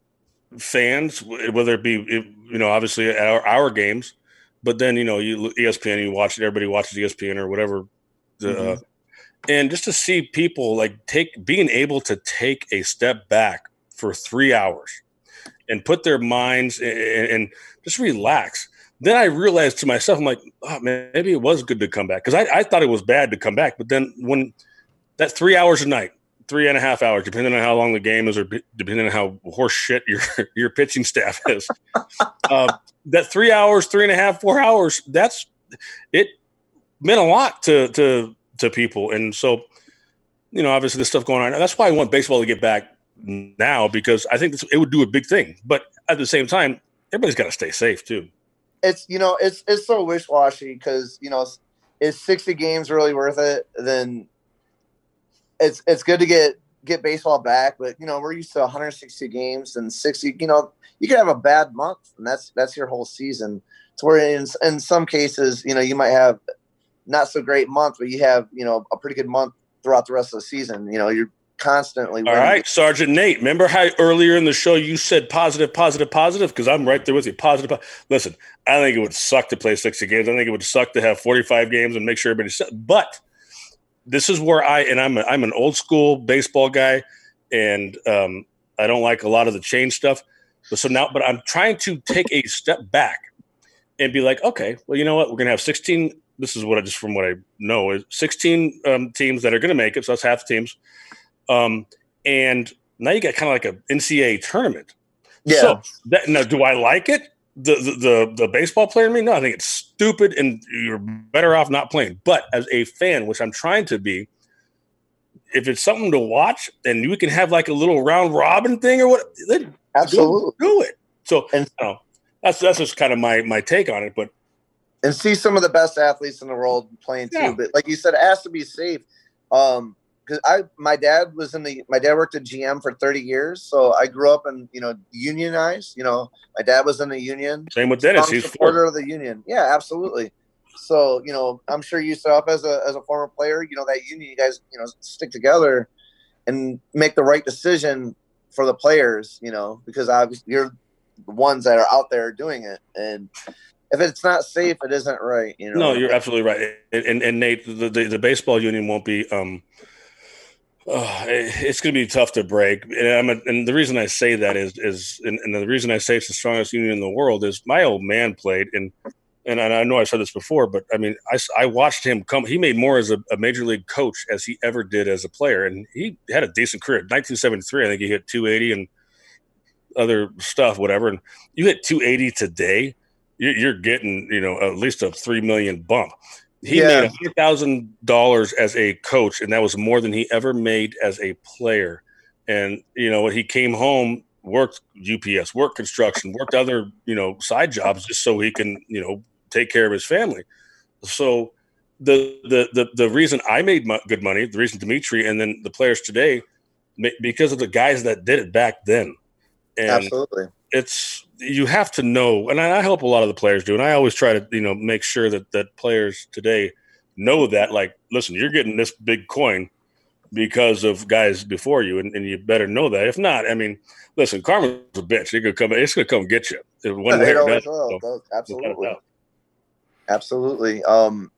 Speaker 4: fans, whether it be, you know, obviously our, our games, but then, you know, you ESPN, you watch it, everybody watches ESPN or whatever. The, uh, and just to see people like take being able to take a step back for three hours and put their minds and, and just relax. Then I realized to myself, I'm like, oh, man, maybe it was good to come back because I, I thought it was bad to come back. But then when that three hours a night, three and a half hours, depending on how long the game is or depending on how horse shit your <laughs> your pitching staff is, <laughs> uh, that three hours, three and a half, four hours, that's it meant a lot to to to people. And so, you know, obviously this stuff going on. That's why I want baseball to get back now because I think it would do a big thing. But at the same time, everybody's got to stay safe too.
Speaker 3: it's you know it's it's so wish washy because you know is sixty games really worth it? Then it's it's good to get get baseball back, but you know we're used to 160 games and 60. You know you can have a bad month, and that's that's your whole season. To where in in some cases, you know you might have not so great month, but you have you know a pretty good month throughout the rest of the season. You know you're constantly.
Speaker 4: All
Speaker 3: winning.
Speaker 4: right, Sergeant Nate. Remember how earlier in the show you said positive, positive, positive? Because I'm right there with you. Positive. po- Listen, I think it would suck to play 60 games. I think it would suck to have 45 games and make sure everybody's set. But this is where I and I'm a, I'm an old school baseball guy, and um, I don't like a lot of the change stuff. But so now, but I'm trying to take a step back and be like, okay, well, you know what? We're gonna have 16. This is what I just from what I know is 16 um, teams that are gonna make it. So that's half the teams. Um, and now you got kind of like a NCAA tournament.
Speaker 3: Yeah.
Speaker 4: So that, now, do I like it? The, the the the baseball player in me? No, I think it's stupid, and you're better off not playing. But as a fan, which I'm trying to be, if it's something to watch, and you can have like a little round robin thing or what, then
Speaker 3: Absolutely.
Speaker 4: do, it. So
Speaker 3: And-
Speaker 4: you know, that's that's just kind of my my take on it. But
Speaker 3: and see some of the best athletes in the world playing too.
Speaker 4: Yeah.
Speaker 3: But like you said, it has to be safe. Um, because I my dad was in the my dad worked at GM for 30 years, so I grew up in you know unionized. You know, my dad was in the union.
Speaker 4: same with Dennis. He's
Speaker 3: supporter of the union. Yeah, absolutely. So you know, I'm sure you set up as a as a former player. You know that union, you guys, you know, stick together and make the right decision for the players. You know, because obviously you're the ones that are out there doing it, and if it's not safe, it isn't right. You know.
Speaker 4: No, you're absolutely right. And, and, and Nate, the, the, the baseball union won't be. Um, uh, it's going to be tough to break, and, a, and the reason I say that is is and, and the reason I say it's the strongest union in the world is my old man played, and and I know I said this before, but I mean I watched him come. He made more as a, a major league coach as he ever did as a player, and he had a decent career. 1973, I think he hit 280 and other stuff, whatever. And you hit 280 today, you're getting you know at least a three million bump. He
Speaker 3: Yeah.
Speaker 4: made hundred thousand dollars as a coach, and that was more than he ever made as a player. And you know, he came home, worked UPS, worked construction, worked other you know side jobs just so he can you know take care of his family. So the the the the reason I made mo- good money, the reason Dimitri, and then the players today, because of the guys that did it back then. And
Speaker 3: absolutely.
Speaker 4: it's you have to know, and I, I help a lot of the players do, and I always try to you know make sure that that players today know that like listen you're getting this big coin because of guys before you and, and you better know that if not i mean listen karma's a bitch it could come it's gonna come get you one <laughs> way
Speaker 3: It
Speaker 4: or
Speaker 3: always
Speaker 4: another. So,
Speaker 3: Absolutely. Absolutely. Um,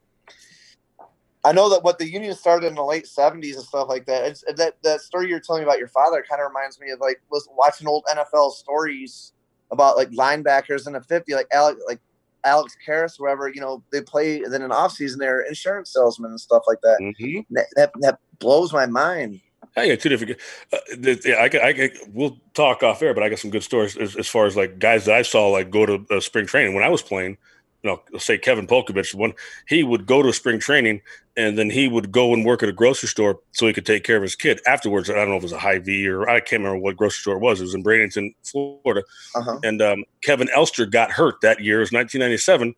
Speaker 3: I know that what the union started in the late '70s and stuff like that. It's, that that story you're telling me about your father kind of reminds me of like was watching old NFL stories about like linebackers in the 50, like Alex, like Alex Karras, whoever you know they play. Then in off season, they're insurance salesmen and stuff like that.
Speaker 4: Mhm.
Speaker 3: That, that that blows my mind.
Speaker 4: I got two different. Uh, yeah, I, I, got- we'll talk off air, but I got some good stories as, as far as like guys that I saw like go to uh, spring training when I was playing. You know, say Kevin Polcovich, one he would go to spring training and then he would go and work at a grocery store so he could take care of his kid afterwards. I don't know if it was a High V or I can't remember what grocery store it was. It was in Bradenton, Florida.
Speaker 3: Uh-huh.
Speaker 4: And um, Kevin Elster got hurt that year. It was 1997.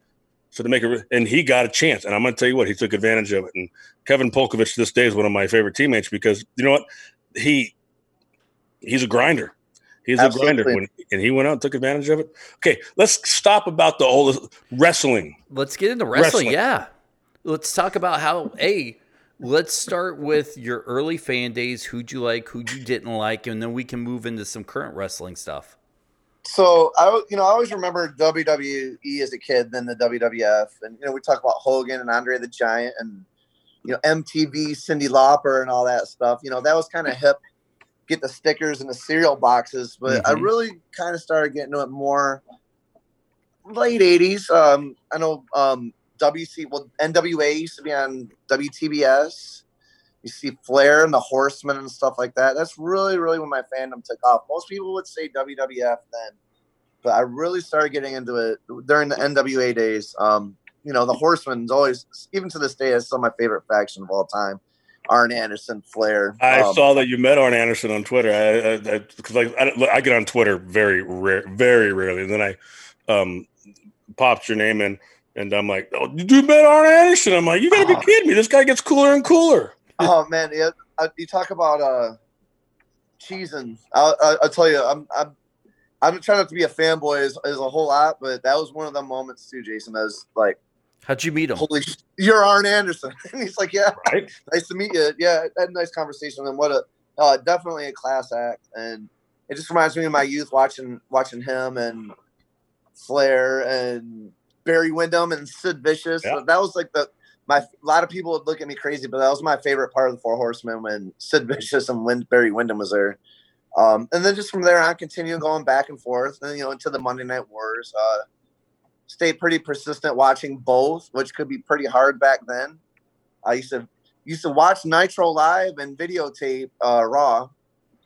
Speaker 4: So to make it, and he got a chance. And I'm going to tell you what, he took advantage of it. And Kevin Polcovich to this day is one of my favorite teammates because you know what, he he's a grinder. He's
Speaker 3: Absolutely.
Speaker 4: a grinder, when, and he went out and took advantage of it. Okay, let's stop about the whole wrestling.
Speaker 2: Let's get into wrestling.
Speaker 4: Wrestling.
Speaker 2: Yeah. Let's talk about how, hey, let's start with your early fan days. Who'd you like? Who'd you didn't like? And then we can move into some current wrestling stuff.
Speaker 3: So I, you know, I always remember WWE as a kid, then the WWF, and you know, we talk about Hogan and Andre the Giant, and you know, MTV, Cyndi Lauper, and all that stuff. You know, that was kind of hip. Get the stickers and the cereal boxes, but I
Speaker 2: Mhm.
Speaker 3: really kind of started getting to it more late '80s. Um, I know um, WC, well, NWA used to be on WTBS. You see Flair and the Horsemen and stuff like that. That's really, really when my fandom took off. Most people would say WWF then, but I really started getting into it during the NWA days. Um, you know, the Horsemen's always, even to this day, is some of my favorite faction of all time. Arn Anderson, Flair.
Speaker 4: I
Speaker 3: Um,
Speaker 4: saw that you met Arn Anderson on Twitter. I because like I, I get on Twitter very rare, very rarely, and then I um popped your name in, and I'm like, "Oh, you do met Arn Anderson?" I'm like, "You gotta be
Speaker 3: Oh.
Speaker 4: kidding me! This guy gets cooler and cooler."
Speaker 3: Oh man, yeah, uh, you talk about uh, cheesing. I'll, I'll, I'll tell you, I'm, I'm, I'm trying not to be a fanboy as, as a whole lot, but that was one of the moments too, Jason. That was like,
Speaker 2: How'd you meet him?
Speaker 3: holy, you're Arn Anderson, <laughs> and he's like, yeah,
Speaker 4: Right? <laughs>
Speaker 3: nice to meet you. Yeah, I had a nice conversation, and what a, uh, definitely a class act, and it just reminds me of my youth watching watching him and Flair and Barry Windham and Sid Vicious.
Speaker 4: Yeah.
Speaker 3: So that was like the my. A lot of people would look at me crazy, but that was my favorite part of the Four Horsemen when Sid Vicious and Win- Barry Windham was there. Um, and then just from there on, continue going back and forth, and you know, into the Monday Night Wars. Uh, stay pretty persistent watching both, which could be pretty hard back then. I used to used to watch Nitro live and videotape uh, Raw.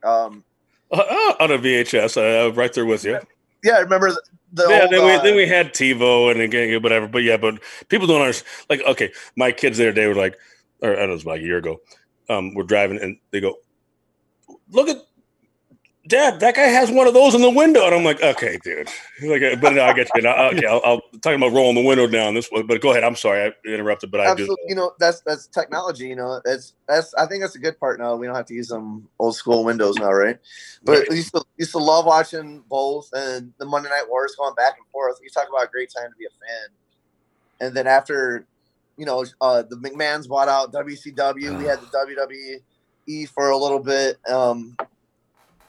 Speaker 3: Um,
Speaker 4: Uh, uh, on a VHS, uh, right there with you.
Speaker 3: yeah, I remember the, the
Speaker 4: yeah,
Speaker 3: old,
Speaker 4: then we
Speaker 3: uh,
Speaker 4: then we had TiVo and again whatever. But yeah, but people don't understand. Like, okay, my kids the other day were like, or I don't know, it was about a year ago. Um, we're driving and they go, "Look at Dad, that guy has one of those in the window." And I'm like, "Okay, dude." Like, uh, but no, I get you. Now, okay, I'll, I'll talking about rolling the window down this one. But go ahead. I'm sorry, I interrupted, but I do.
Speaker 3: You know, that's that's technology. You know, that's that's. I think that's a good part now. We don't have to use them old school windows now, right? But
Speaker 4: Right.
Speaker 3: Used to used to love watching both and the Monday Night Wars going back and forth. You talk about a great time to be a fan. And then after, you know, uh, the McMahon's bought out WCW. we had the <sighs> WWE for a little bit. Um,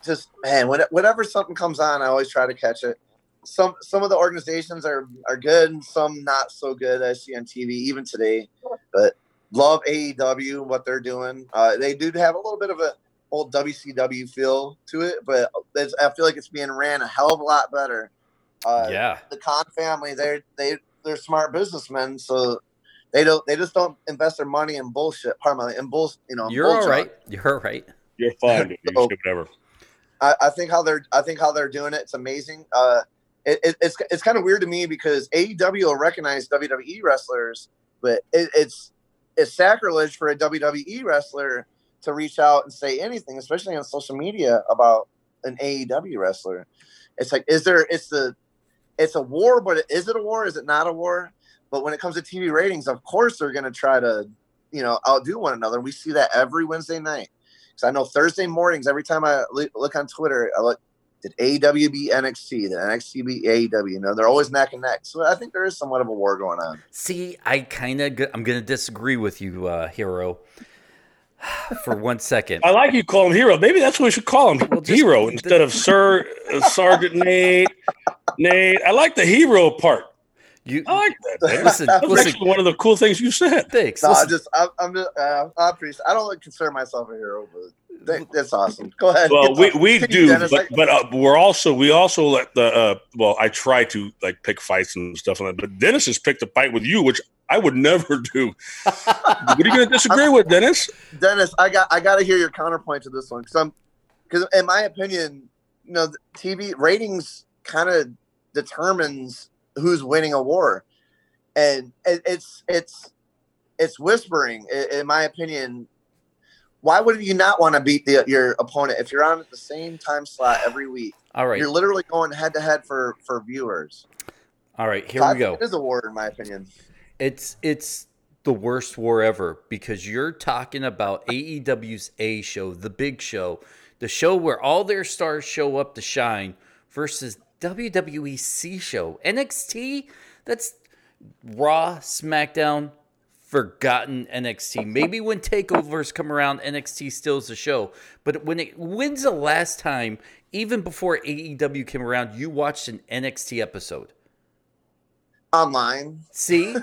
Speaker 3: just man, when, whenever something comes on, I always try to catch it. Some some of the organizations are are good, and some not so good. I see on TV even today, but love AEW what they're doing. Uh, they do have a little bit of a old WCW feel to it, but it's, I feel like it's being ran a hell of a lot better. Uh,
Speaker 2: yeah.
Speaker 3: the Khan family, they're they they're smart businessmen, so they don't they just don't invest their money in bullshit. Pardon me, in bull, you know.
Speaker 2: You're
Speaker 3: bull
Speaker 2: all right. You're all right.
Speaker 4: You're fine. <laughs> Dude. You
Speaker 3: So-
Speaker 4: whatever.
Speaker 3: I, I think how they're I think how they're doing it. It's amazing. Uh, it, it, it's it's kind of weird to me because AEW will recognize WWE wrestlers, but it, it's it's sacrilege for a WWE wrestler to reach out and say anything, especially on social media about an AEW wrestler. It's like, is there? It's the it's a war, but is it a war? Is it not a war? But when it comes to TV ratings, of course they're going to try to, you know, outdo one another. We see that every Wednesday night. Because I know Thursday mornings, every time I look on Twitter, I look Did AEW beat NXT? Did NXT beat AEW? You know, they're always neck and neck. So I think there is somewhat of a war going on.
Speaker 2: See, I kind of I'm going to disagree with you, uh, Hero. <sighs> For one second,
Speaker 4: I like you call him Hero. Maybe that's what we should call him,
Speaker 2: Well,
Speaker 4: Hero, instead of Sir uh, Sergeant Nate. Nate, I like the hero part.
Speaker 2: You
Speaker 4: I like that. Man.
Speaker 2: listen.
Speaker 4: That was
Speaker 2: listen
Speaker 4: actually one of the cool things you said.
Speaker 2: thanks.
Speaker 3: No, I just, I, I'm just, uh, I appreciate. I don't like consider myself a hero, but that, that's awesome. Go ahead.
Speaker 4: Well, we, we
Speaker 3: Continue,
Speaker 4: do,
Speaker 3: Dennis.
Speaker 4: but but uh, we're also we also let the uh, well, I try to like pick fights and stuff like that. But Dennis has picked a fight with you, which I would never <laughs> do. <laughs> what are you going to disagree with, Dennis?
Speaker 3: Dennis, I got, I got to hear your counterpoint to this one because I'm, because in my opinion, you know, the TV ratings kind of determines who's winning a war, and it, it's it's it's whispering. In my opinion, why would you not want to beat the, your opponent if you're on at the same time slot every week?
Speaker 2: all right,
Speaker 3: You're literally going head to head for for viewers.
Speaker 2: all right. Here
Speaker 3: So
Speaker 2: we go.
Speaker 3: It is a war, in my opinion.
Speaker 2: It's it's the worst war ever because you're talking about AEW's A show, the big show, the show where all their stars show up to shine versus WWE C show. NXT, that's Raw, SmackDown, forgotten NXT. Maybe when takeovers come around, NXT stills the show. But when it when's the last time, even before AEW came around, you watched an NXT episode?
Speaker 3: Online,
Speaker 2: See?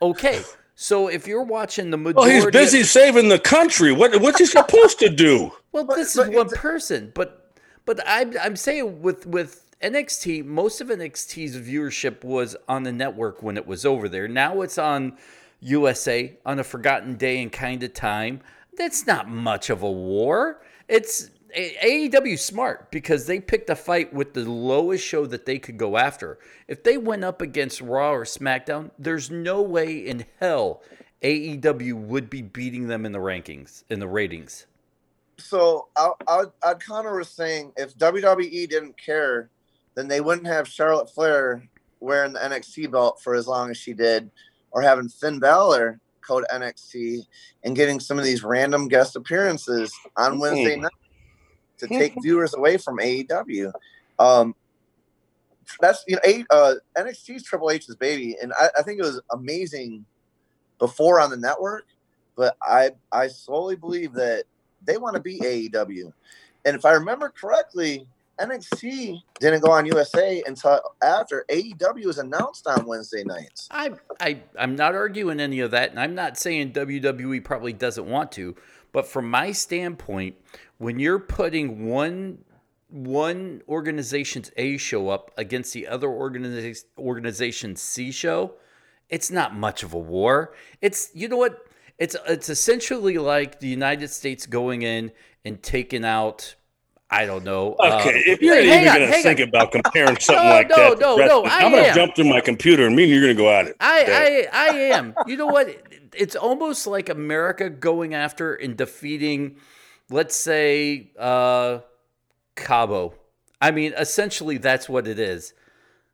Speaker 2: Okay. So if you're watching the oh,
Speaker 4: Well,
Speaker 2: majority
Speaker 4: he's busy saving the country. What what's he supposed to do?
Speaker 2: well,
Speaker 3: But-
Speaker 2: this
Speaker 3: but
Speaker 2: is one person, but but I'm I'm saying with with NXT, most of NXT's viewership was on the network when it was over there. Now it's on USA on a forgotten day and kind of time. That's not much of a war. It's AEW smart because they picked a fight with the lowest show that they could go after. If they went up against Raw or SmackDown, there's no way in hell AEW would be beating them in the rankings, in the ratings.
Speaker 3: so I, I, I of was saying if WWE didn't care, then they wouldn't have Charlotte Flair wearing the NXT belt for as long as she did, or having Finn Balor code NXT and getting some of these random guest appearances on Wednesday night to take <laughs> viewers away from AEW. Um, that's you know A, uh, NXT's Triple H's baby, and I, I think it was amazing before on the network. But I I slowly believe that they want to be AEW. And if I remember correctly, NXT didn't go on USA until after AEW was announced on Wednesday nights.
Speaker 2: I, I, I'm not arguing any of that, and I'm not saying WWE probably doesn't want to, but from my standpoint, when you're putting one one organization's A show up against the other organiza- organization's C show, it's not much of a war. It's you know what? It's it's essentially like the United States going in and taking out. I don't know. uh,
Speaker 4: Okay, if you're
Speaker 2: wait,
Speaker 4: even
Speaker 2: on,
Speaker 4: going to think
Speaker 2: on.
Speaker 4: about comparing <laughs> something
Speaker 2: No,
Speaker 4: like
Speaker 2: no,
Speaker 4: that, to
Speaker 2: no, no, I
Speaker 4: I'm going to
Speaker 2: am.
Speaker 4: jump through my computer and me and you're going to go at it.
Speaker 2: I, I, I am. You know what? It's almost like America going after and defeating, let's say, uh, Cabo. I mean, essentially, that's what it is.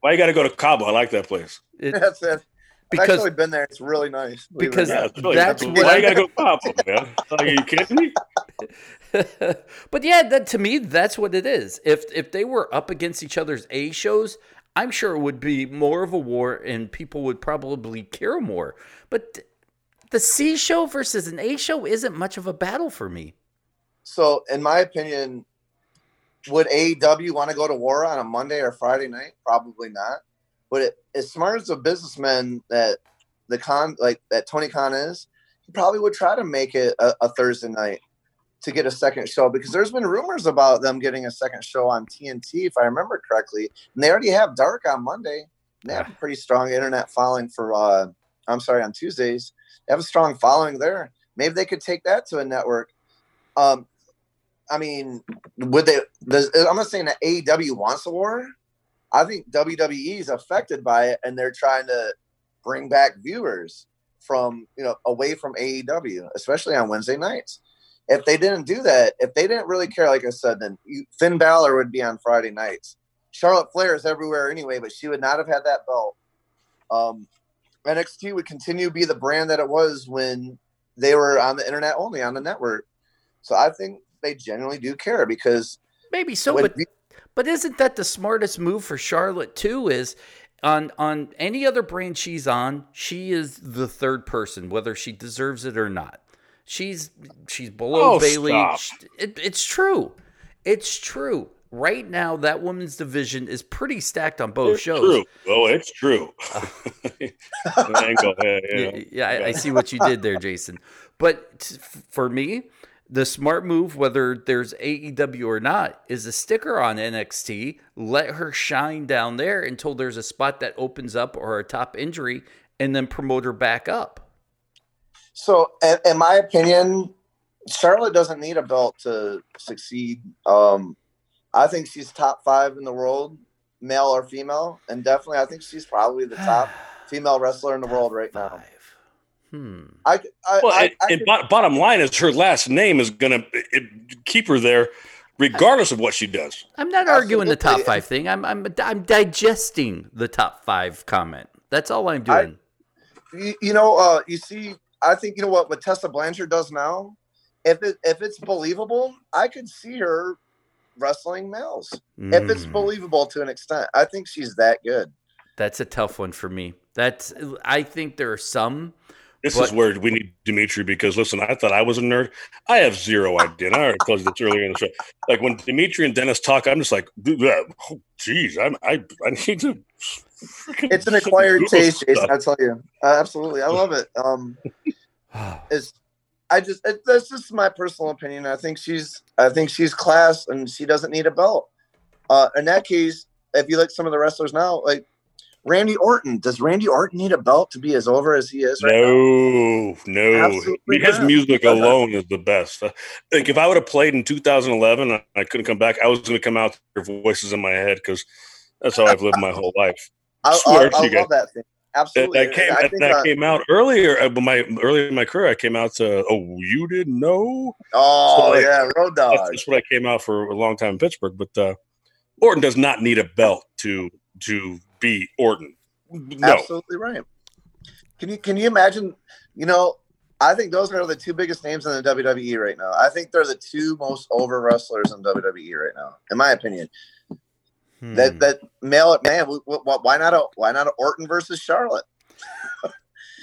Speaker 4: Why you got to go to Cabo? I like that place.
Speaker 2: It,
Speaker 3: That's it. I've actually been there. It's really nice. believe it or
Speaker 2: because-
Speaker 4: Yeah, it's really-
Speaker 2: That's
Speaker 4: why
Speaker 2: what
Speaker 4: you got to go to Cabo, man? Are you kidding me? <laughs>
Speaker 2: but yeah, that to me, that's what it is. If if they were up against each other's A shows, I'm sure it would be more of a war, and people would probably care more. But the C show versus an A show isn't much of a battle for me.
Speaker 3: So, in my opinion, would AEW want to go to war on a Monday or Friday night? Probably not. But it, as smart as a businessman that the Khan like that Tony Khan is, he probably would try to make it a, a Thursday night to get a second show because there's been rumors about them getting a second show on TNT, if I remember correctly, and they already have Dark on Monday. They have a pretty strong internet following for. uh I'm sorry, on Tuesdays. They have a strong following there. Maybe they could take that to a network. Um, I mean, would they? Does, I'm not saying that AEW wants a war. I think WWE is affected by it, and they're trying to bring back viewers from you know away from AEW, especially on Wednesday nights. If they didn't do that, if they didn't really care, like I said, then you, Finn Balor would be on Friday nights. Charlotte Flair is everywhere anyway, but she would not have had that belt. Um, NXT would continue to be the brand that it was when they were on the internet only on the network. So I think they genuinely do care because
Speaker 2: Maybe so, but But isn't that the smartest move for Charlotte too? Is on on any other brand she's on, she is the third person, whether she deserves it or not. She's she's below
Speaker 4: Oh,
Speaker 2: Bayley. It, it's true. It's true. Right now, that women's division is pretty stacked on both
Speaker 4: It's
Speaker 2: shows.
Speaker 4: true. Oh, it's true. <laughs> Angle, yeah, yeah.
Speaker 2: Yeah, yeah, I, I see what you did there, Jason. But t- for me, the smart move, whether there's AEW or not, is a sticker on NXT. Let her shine down there until there's a spot that opens up or a top injury, and then promote her back up.
Speaker 3: So, in, my opinion, Charlotte doesn't need a belt to succeed. Um, I think she's top five in the world, male or female, and definitely, I think she's probably the <sighs> top female wrestler in the world right now.
Speaker 2: Five. Hmm.
Speaker 3: I, I,
Speaker 4: Well,
Speaker 3: I,
Speaker 4: and,
Speaker 3: I
Speaker 4: and
Speaker 3: could-
Speaker 4: bo- bottom line is her last name is going to keep her there, regardless of what she does.
Speaker 2: I'm not arguing the top five thing. I'm I'm I'm digesting the top five comment. That's all I'm doing.
Speaker 3: you, you know, uh, you see, I think you know what what Tessa Blanchard does now. If it if it's believable, I could see her wrestling males. If it's
Speaker 2: Mm.
Speaker 3: believable to an extent, I think she's that good.
Speaker 2: That's a tough one for me. That's I think there are some.
Speaker 4: This
Speaker 2: But-
Speaker 4: is where we need Dimitri because listen, I thought I was a nerd. I have zero idea. And I already told you this earlier in the show. Like when Dimitri and Dennis talk, I'm just like, dude, oh, geez, I'm, I I need to.
Speaker 3: It's an acquired
Speaker 4: Google
Speaker 3: taste, Jason.
Speaker 4: stuff.
Speaker 3: I tell you, uh, absolutely, I love it. Um, <sighs> is I just it, that's just my personal opinion. I think she's I think she's class and she doesn't need a belt. Uh, in that case, if you look some of the wrestlers now, like Randy Orton, does Randy Orton need a belt to be as over as he is right now?
Speaker 4: No, no.
Speaker 3: Absolutely
Speaker 4: His
Speaker 3: not.
Speaker 4: music alone is the best. Like if I would have played in 2011, I couldn't come back. I was going to come out to hear voices in my head because that's how I've lived my whole life.
Speaker 3: I,
Speaker 4: Swear
Speaker 3: I,
Speaker 4: to
Speaker 3: I
Speaker 4: you
Speaker 3: love that thing. Absolutely.
Speaker 4: that came,
Speaker 3: I
Speaker 4: that
Speaker 3: uh,
Speaker 4: came out earlier. uh, My earlier in my career, I came out to. Oh, you didn't know?
Speaker 3: oh
Speaker 4: So, like,
Speaker 3: yeah, Road Dog.
Speaker 4: That's, that's what I came out for a long time in Pittsburgh. But uh, Orton does not need a belt to to be Orton. No,
Speaker 3: Absolutely right. Can you can you imagine? You know, I think those are the two biggest names in the WWE right now. I think they're the two most over wrestlers in WWE right now, in my opinion.
Speaker 2: Hmm.
Speaker 3: That that male man, w- w- why not a why not a Orton versus Charlotte?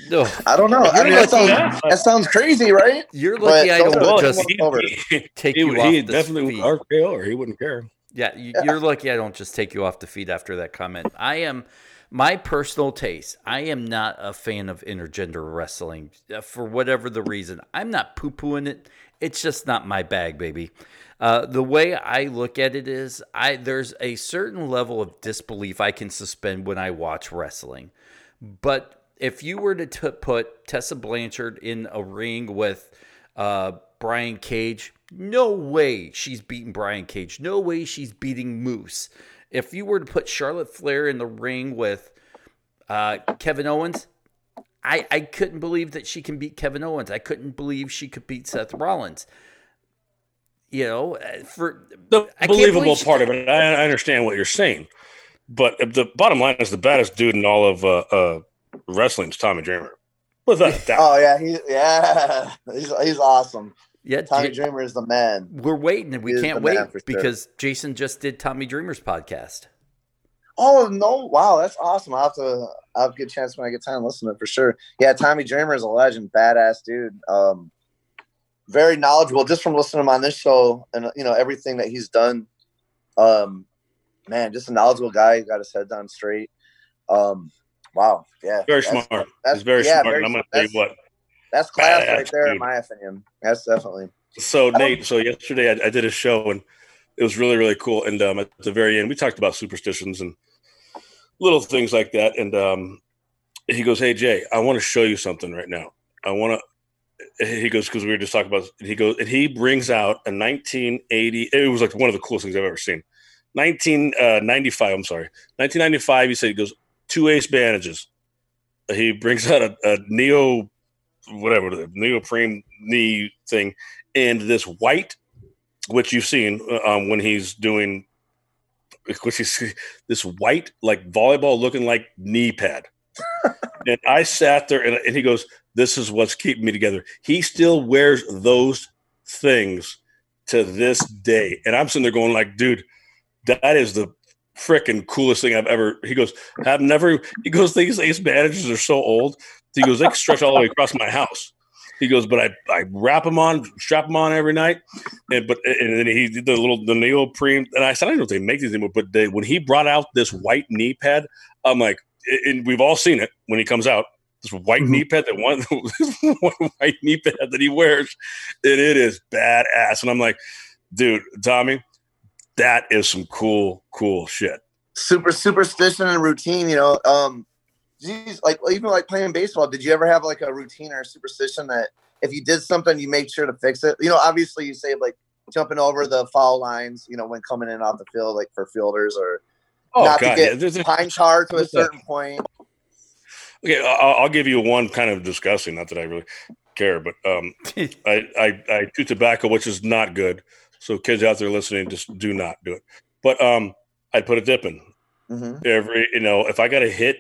Speaker 2: No, <laughs>
Speaker 3: I don't know. I mean, that sounds,
Speaker 4: Yeah.
Speaker 3: that sounds crazy, right?
Speaker 2: you're
Speaker 3: But
Speaker 2: lucky I
Speaker 3: those
Speaker 2: don't
Speaker 3: are the
Speaker 2: just
Speaker 3: over.
Speaker 4: he,
Speaker 2: take
Speaker 4: he,
Speaker 2: you
Speaker 4: would-
Speaker 2: off
Speaker 4: he definitely would RKO or he wouldn't care.
Speaker 2: Yeah, you, you're lucky I don't just take you off the feed after that comment. I am my personal taste. I am not a fan of intergender wrestling uh, for whatever the reason. I'm not poo pooing it. It's just not my bag, baby. Uh, the way I look at it is, I there's a certain level of disbelief I can suspend when I watch wrestling, but if you were to t- put Tessa Blanchard in a ring with uh, Brian Cage, no way she's beating Brian Cage. No way she's beating Moose. If you were to put Charlotte Flair in the ring with uh, Kevin Owens, I, I couldn't believe that she can beat Kevin Owens. I couldn't believe she could beat Seth Rollins. You know, uh, for
Speaker 4: The
Speaker 2: I
Speaker 4: believable
Speaker 2: believe she-
Speaker 4: part of it, I, I understand what you're saying, but the bottom line is the baddest dude in all of uh, uh, wrestling is Tommy Dreamer, without a doubt.
Speaker 3: Oh yeah, he yeah, <laughs> he's he's awesome.
Speaker 2: Yeah,
Speaker 3: Tommy
Speaker 2: J-
Speaker 3: Dreamer is the man.
Speaker 2: we're waiting and we
Speaker 3: He
Speaker 2: can't wait
Speaker 3: for sure.
Speaker 2: because Jason just did Tommy Dreamer's podcast.
Speaker 3: Oh no! Wow, that's awesome. I'll have to. I'll get a chance when I get time to listen to it for sure. Yeah, Tommy Dreamer is a legend, badass dude. Um, very knowledgeable just from listening to him on this show and you know everything that he's done. Um, man, just a knowledgeable guy. He got his head down straight. Um, wow, yeah,
Speaker 4: Very
Speaker 3: that's-
Speaker 4: smart.
Speaker 3: That's
Speaker 4: He's very
Speaker 3: yeah,
Speaker 4: smart. and I'm going to tell you what.
Speaker 3: That's class
Speaker 4: Badass
Speaker 3: right there, in my opinion. That's definitely.
Speaker 4: So Nate, so yesterday I, I did a show and it was really really cool. And um, at the very end, we talked about superstitions and little things like that. And um, he goes, "Hey Jay, I want to show you something right now. I want to." He goes because we were just talking about. He goes and he brings out a 1980. It was like one of the coolest things I've ever seen. 1995. I'm sorry, 1995. He said he goes two ace bandages. He brings out a, a neo, whatever the neoprene knee thing, and this white, which you've seen uh, um, when he's doing, <laughs> which is this white like volleyball looking like knee pad. <laughs> and I sat there and, and he goes, "This is what's keeping me together." He still wears those things to this day, and I'm sitting there going, "Like, dude." that is the freaking coolest thing I've ever. He goes, I've never. He goes, these ace bandages are so old. He goes, they can stretch all the way across my house. He goes, but I, I wrap them on, strap them on every night, and but and then he did the little the neoprene, and I said I don't know if they make these anymore, but they, when he brought out this white knee pad, I'm like, and we've all seen it when he comes out. This white
Speaker 3: Mhm.
Speaker 4: knee pad, that one, <laughs> one white knee pad that he wears, and it is badass. And I'm like, dude, Tommy, that is some cool, cool shit.
Speaker 3: super superstition and routine. You know, um, geez, like even like playing baseball. Did you ever have like a routine or a superstition that if you did something, you made sure to fix it? You know, obviously you say like jumping over the foul lines. You know, when coming in off the field, like for fielders or
Speaker 4: Oh
Speaker 3: not
Speaker 4: god,
Speaker 3: to
Speaker 4: yeah. There's a-
Speaker 3: pine tar to a certain point.
Speaker 4: Okay, I'll, I'll give you one kind of disgusting. Not that I really care, but um, <laughs> I, I I chew tobacco, which is not good. So kids out there listening, just do not do it. But um, I'd put a dip in
Speaker 3: hmm
Speaker 4: every. You know, if I got a hit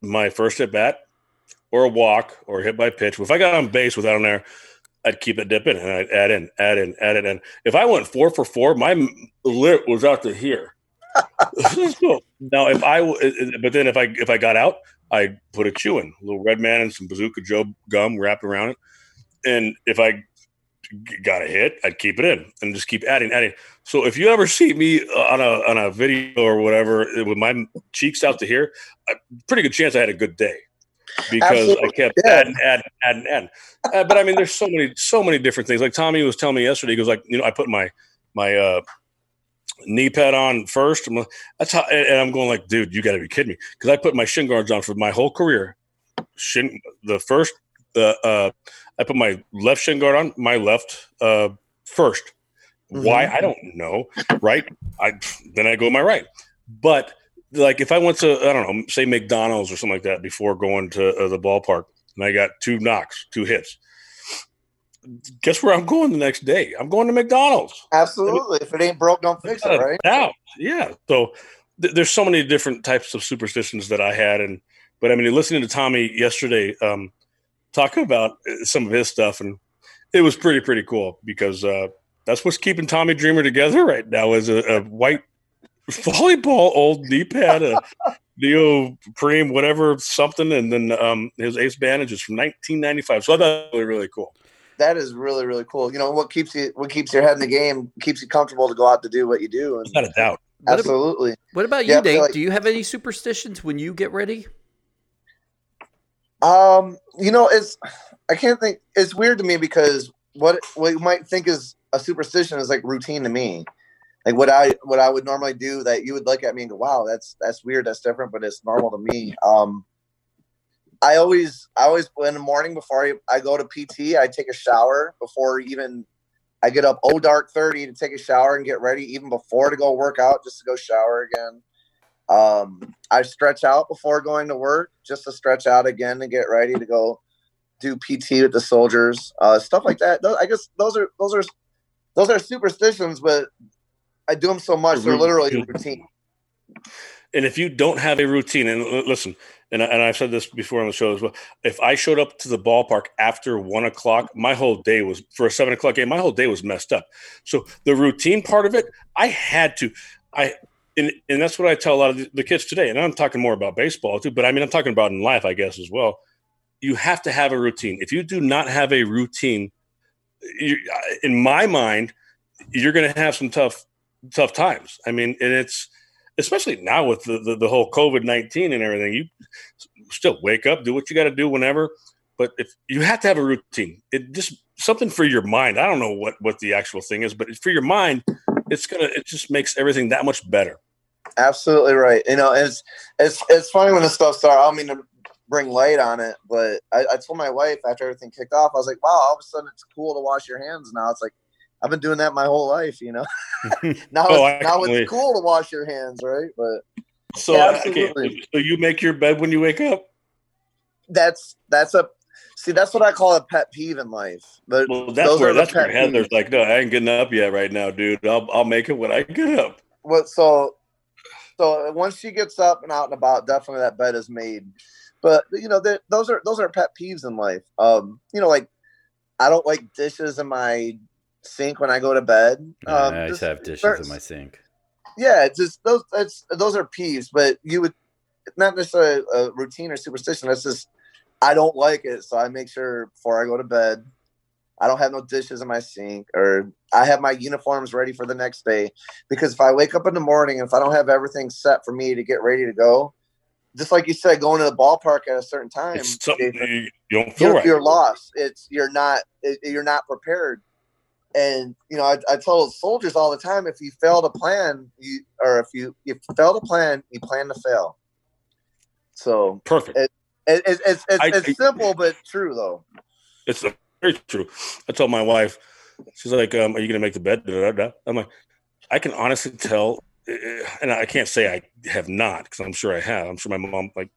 Speaker 4: my first at bat, or a walk, or hit by pitch, if I got on base without an error, I'd keep it dipping and I'd add in, add in, add it in. If I went four for four, my lip was out to here. <laughs> Now, if I, but then if I if I got out, I put a chew in, a little red man and some bazooka Joe gum wrapped around it. And if I got a hit, I'd keep it in and just keep adding, adding. So if you ever see me on a on a video or whatever with my cheeks out to here, a pretty good chance I had a good day because I kept
Speaker 3: yeah.
Speaker 4: adding, adding, adding, adding. Uh, but I mean, there's so many, so many different things. Like Tommy was telling me yesterday, he goes like, you know, I put my my uh, knee pad on first. I'm like, that's how, and, I'm going like, dude, you got to be kidding me, because I put my shin guards on for my whole career. Shin, the first, uh, uh, I put my left shin guard on, my left uh, 1st Why I don't know, right? I then I go my right, but like if I went to I don't know, say McDonald's or something like that before going to uh, the ballpark, and I got two knocks, two hits. Guess where I'm going the next day? I'm going to McDonald's.
Speaker 3: Absolutely. If it ain't broke, don't fix it. Right.
Speaker 4: doubt. Yeah. So th- there's so many different types of superstitions that I had, and but I mean, listening to Tommy yesterday um, talking about uh, some of his stuff, and it was pretty pretty cool because uh, that's what's keeping Tommy Dreamer together right now is a, a white <laughs> volleyball old knee pad, a neoprene, whatever something, and then um, his ace bandages from 1995. So I thought that was really cool.
Speaker 3: That is really really cool. You know what keeps you what keeps your head in the game, keeps you comfortable to go out to do what you do. And
Speaker 4: Without a doubt.
Speaker 2: What ab-
Speaker 3: absolutely.
Speaker 2: What about you,
Speaker 3: I feel
Speaker 2: Dave?
Speaker 3: like-
Speaker 2: Do you have any superstitions when you get ready?
Speaker 3: Um, you know, it's I can't think. It's weird to me because what what you might think is a superstition is like routine to me. Like what I what I would normally do that you would look at me and go, "Wow, that's that's weird, that's different," but it's normal to me. Um, I always I always in the morning before I, I go to PT, I take a shower before even I get up oh dark thirty to take a shower and get ready, even before to go work out, just to go shower again. Um, I stretch out before going to work, just to stretch out again to get ready to go do PT with the soldiers, uh, stuff like that. Those, I guess those are those are those are superstitions, but I do them so much they're literally routine.
Speaker 4: And if you don't have a routine, and listen, and, I, and I've said this before on the show as well, if I showed up to the ballpark after one o'clock, my whole day was for a seven o'clock game, my whole day was messed up. So the routine part of it, I had to, I, and, and that's what I tell a lot of the, kids today. And I'm talking more about baseball too, but I mean, I'm talking about in life, I guess, as well. You have to have a routine. If you do not have a routine, you, in my mind, you're going to have some tough, tough times. I mean, and it's, especially now with the, the, the whole COVID 19 and everything, you still wake up, do what you got to do whenever. But if you have to have a routine, it just something for your mind. I don't know what, what the actual thing is, but for your mind, it's to, it just makes everything that much better.
Speaker 3: Absolutely right. You know, it's it's it's funny when this stuff started. I don't mean to bring light on it, but I, I told my wife after everything kicked off, I was like, "Wow, all of a sudden it's cool to wash your hands now." It's like I've been doing that my whole life, you know. now,
Speaker 4: Oh,
Speaker 3: it's, now it's oh, cool to wash your hands, right? But
Speaker 4: So,
Speaker 3: Yeah,
Speaker 4: okay, so you make your bed when you wake up?
Speaker 3: that's that's a see that's what I call a pet peeve in life. But
Speaker 4: Well, that's
Speaker 3: those
Speaker 4: where, that's where
Speaker 3: pet
Speaker 4: Heather's
Speaker 3: peeves.
Speaker 4: like, no, I ain't getting up yet right now, dude. I'll, I'll make it when I get up.
Speaker 3: what so so once she gets up and out and about definitely that bed is made but you know those are those are pet peeves in life um you know like i don't like dishes in my sink when i go to bed um
Speaker 2: I
Speaker 3: just
Speaker 2: have dishes in my sink.
Speaker 3: yeah, it's just those that's those are peeves, but you would not necessarily a routine or superstition. That's just I don't like it, so I make sure before I go to bed, I don't have no dishes in my sink, or I have my uniforms ready for the next day. Because if I wake up in the morning and if I don't have everything set for me to get ready to go, just like you said, going to the ballpark at a certain time, Jason,
Speaker 4: you, don't feel
Speaker 3: you're,
Speaker 4: right.
Speaker 3: you're lost. It's you're not it- you're not prepared. And you know, I, I tell soldiers all the time: if you fail to plan, you or if you you fail to plan, you plan to fail. So
Speaker 4: Perfect.
Speaker 3: it, it, it's it's it's,
Speaker 4: I-
Speaker 3: it's simple but true though.
Speaker 4: It's very true. I told my wife, she's like, um, "Are you going to make the bed?" I'm like, I can honestly tell, eh, and I can't say I have not because I'm sure I have. I'm sure my mom, like,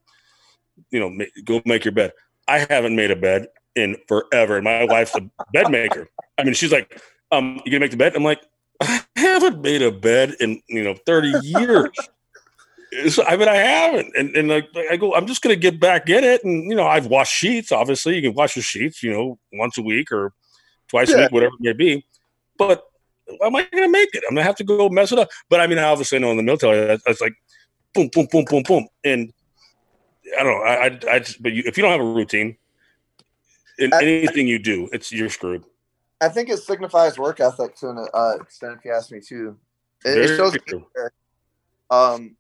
Speaker 4: you know, go make your bed. I haven't made a bed in forever, and my wife's a bed maker. I mean, she's like, um, "You gonna make the bed?" I'm like, I haven't made a bed in you know 30 years. So, I mean, I haven't, and and like I go, I'm just gonna get back in it, and you know, I've washed sheets. Obviously, you can wash your sheets, you know, once a week or twice a week, whatever it may be. But am I gonna make it? I'm gonna have to go mess it up. But I mean, I obviously know in the military, that's, that's like boom, boom, boom, boom, boom, and I don't know. I, I, I just, but you, if you don't have a routine in
Speaker 3: I-
Speaker 4: anything you do, it's you're screwed.
Speaker 3: I think it signifies work ethic to an uh, extent. If you ask me too, it, it shows
Speaker 4: true.
Speaker 3: um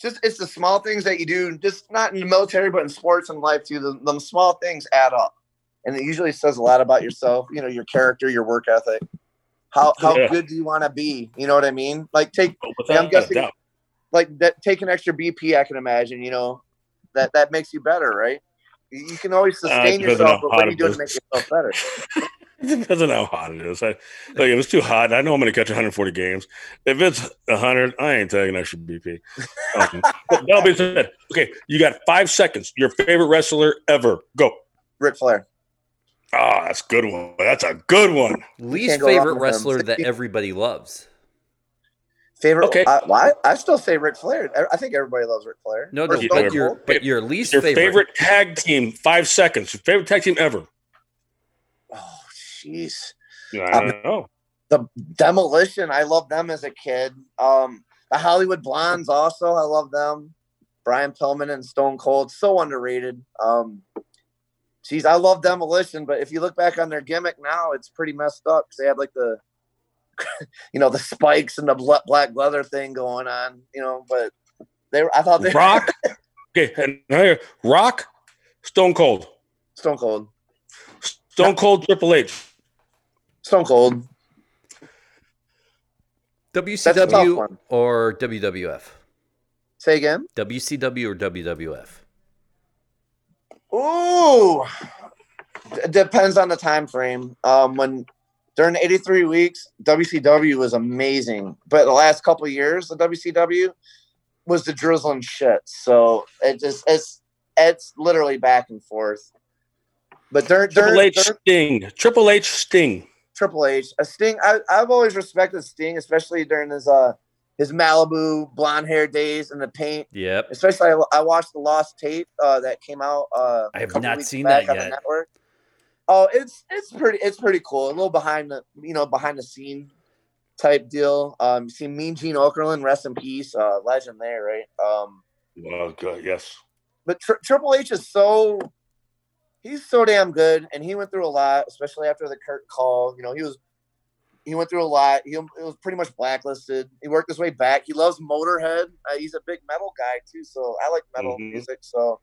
Speaker 3: just it's the small things that you do just not in the military but in sports and life too. The, the small things add up. And it usually says a lot about yourself you know your character your work ethic. How how
Speaker 4: Yeah.
Speaker 3: good do you want to be? You know what i mean? Like take
Speaker 4: But
Speaker 3: I'm guessing-
Speaker 4: doubt.
Speaker 3: like that take an extra bp i can imagine you know that that makes you better right? You can always
Speaker 4: Uh,
Speaker 3: sustain
Speaker 4: on
Speaker 3: yourself but what are you doing to make yourself better <laughs>
Speaker 4: It <laughs> depends on how hot it is. I, like, if it's too hot, I know I'm going to catch 140 games. If it's 100, I ain't taking extra BP. Um, <laughs> but that being said, okay, you got five seconds. Your favorite wrestler ever. Go.
Speaker 3: Ric flair
Speaker 4: Ah, that's a good one. That's a good one.
Speaker 2: Least
Speaker 3: can't go wrong
Speaker 2: favorite wrestler that <laughs> everybody loves.
Speaker 3: favorite
Speaker 4: Okay.
Speaker 3: I, well, I, I still say Ric flair I- i think everybody loves Ric flair
Speaker 2: No, no,
Speaker 3: Stone
Speaker 2: but your but your least
Speaker 4: Your
Speaker 2: favorite.
Speaker 4: favorite tag team. Five seconds. Your favorite tag team ever.
Speaker 3: oh jeez
Speaker 4: Yeah, I don't know.
Speaker 3: the demolition i love them as a kid um the hollywood blondes also i love them brian pillman and stone cold so underrated um geez i love demolition but if you look back on their gimmick now it's pretty messed up because they had like the <laughs> you know the spikes and the bla- black leather thing going on you know but they were i thought they
Speaker 4: Rock. <laughs> Okay, and Rock, Stone Cold,
Speaker 3: stone cold
Speaker 4: Stone Cold, Triple H.
Speaker 3: stone cold
Speaker 2: WCW or WWF?
Speaker 3: say again
Speaker 2: WCW or WWF?
Speaker 3: Ooh, D- depends on the time frame. Um, when during the 83 weeks, WCW was amazing, but the last couple of years, the WCW was the drizzling shit. So it just it's it's literally back and forth. But during,
Speaker 4: Triple
Speaker 3: during,
Speaker 4: H,
Speaker 3: during
Speaker 4: Sting. Triple H, Sting.
Speaker 3: Triple H, a Sting, I, I've always respected Sting, especially during his uh his Malibu blonde hair days and the paint
Speaker 2: Yep.
Speaker 3: especially I, I watched the lost tape uh, that came out. Uh,
Speaker 2: I
Speaker 3: a
Speaker 2: have
Speaker 3: couple
Speaker 2: not
Speaker 3: weeks
Speaker 2: seen that
Speaker 3: on the
Speaker 2: yet.
Speaker 3: network. Oh, it's it's pretty it's pretty cool. A little behind the you know behind the scene type deal. Um, you see Mean Gene Okerlund, rest in peace, uh, legend there, right? Um,
Speaker 4: Well, good. Yes.
Speaker 3: but Tri- Triple H is so he's so damn good, and he went through a lot, especially after the Curtain Call. You know, he was he went through a lot. He, was pretty much blacklisted. He worked his way back. He loves Motorhead. Uh, he's a big metal guy too, so I like metal
Speaker 4: Mhm.
Speaker 3: music. So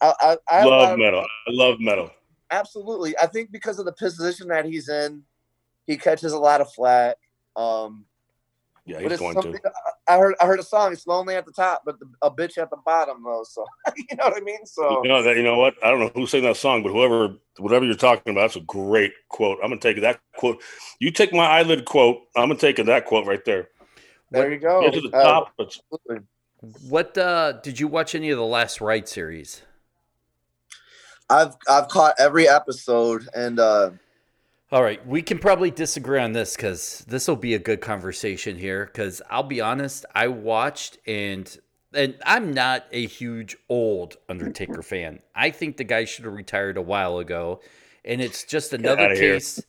Speaker 3: I, I, I have a lot
Speaker 4: love
Speaker 3: of-
Speaker 4: metal. I love metal.
Speaker 3: absolutely. I think because of the position that he's in, he catches a lot of flack. Um,
Speaker 4: Yeah, he's going to.
Speaker 3: I heard. I heard a song. It's lonely at the top, but the, a bitch at the bottom, though. So <laughs> you know what I mean. So
Speaker 4: You know that. You know what? I don't know who sang that song, but whoever, whatever you're talking about, that's a great quote. I'm gonna take that quote. You take my eyelid quote. I'm gonna take that quote right there.
Speaker 3: there you go.
Speaker 4: Get to the
Speaker 3: Uh,
Speaker 4: top. It's.
Speaker 2: What uh did you watch any of the Last Ride series?
Speaker 3: I've I've caught every episode, and uh,
Speaker 2: All right, we can probably disagree on this because this will be a good conversation here. Because I'll be honest, I watched and and I'm not a huge old Undertaker fan. I think the guy should have retired a while ago, and it's just another
Speaker 4: here.
Speaker 2: case.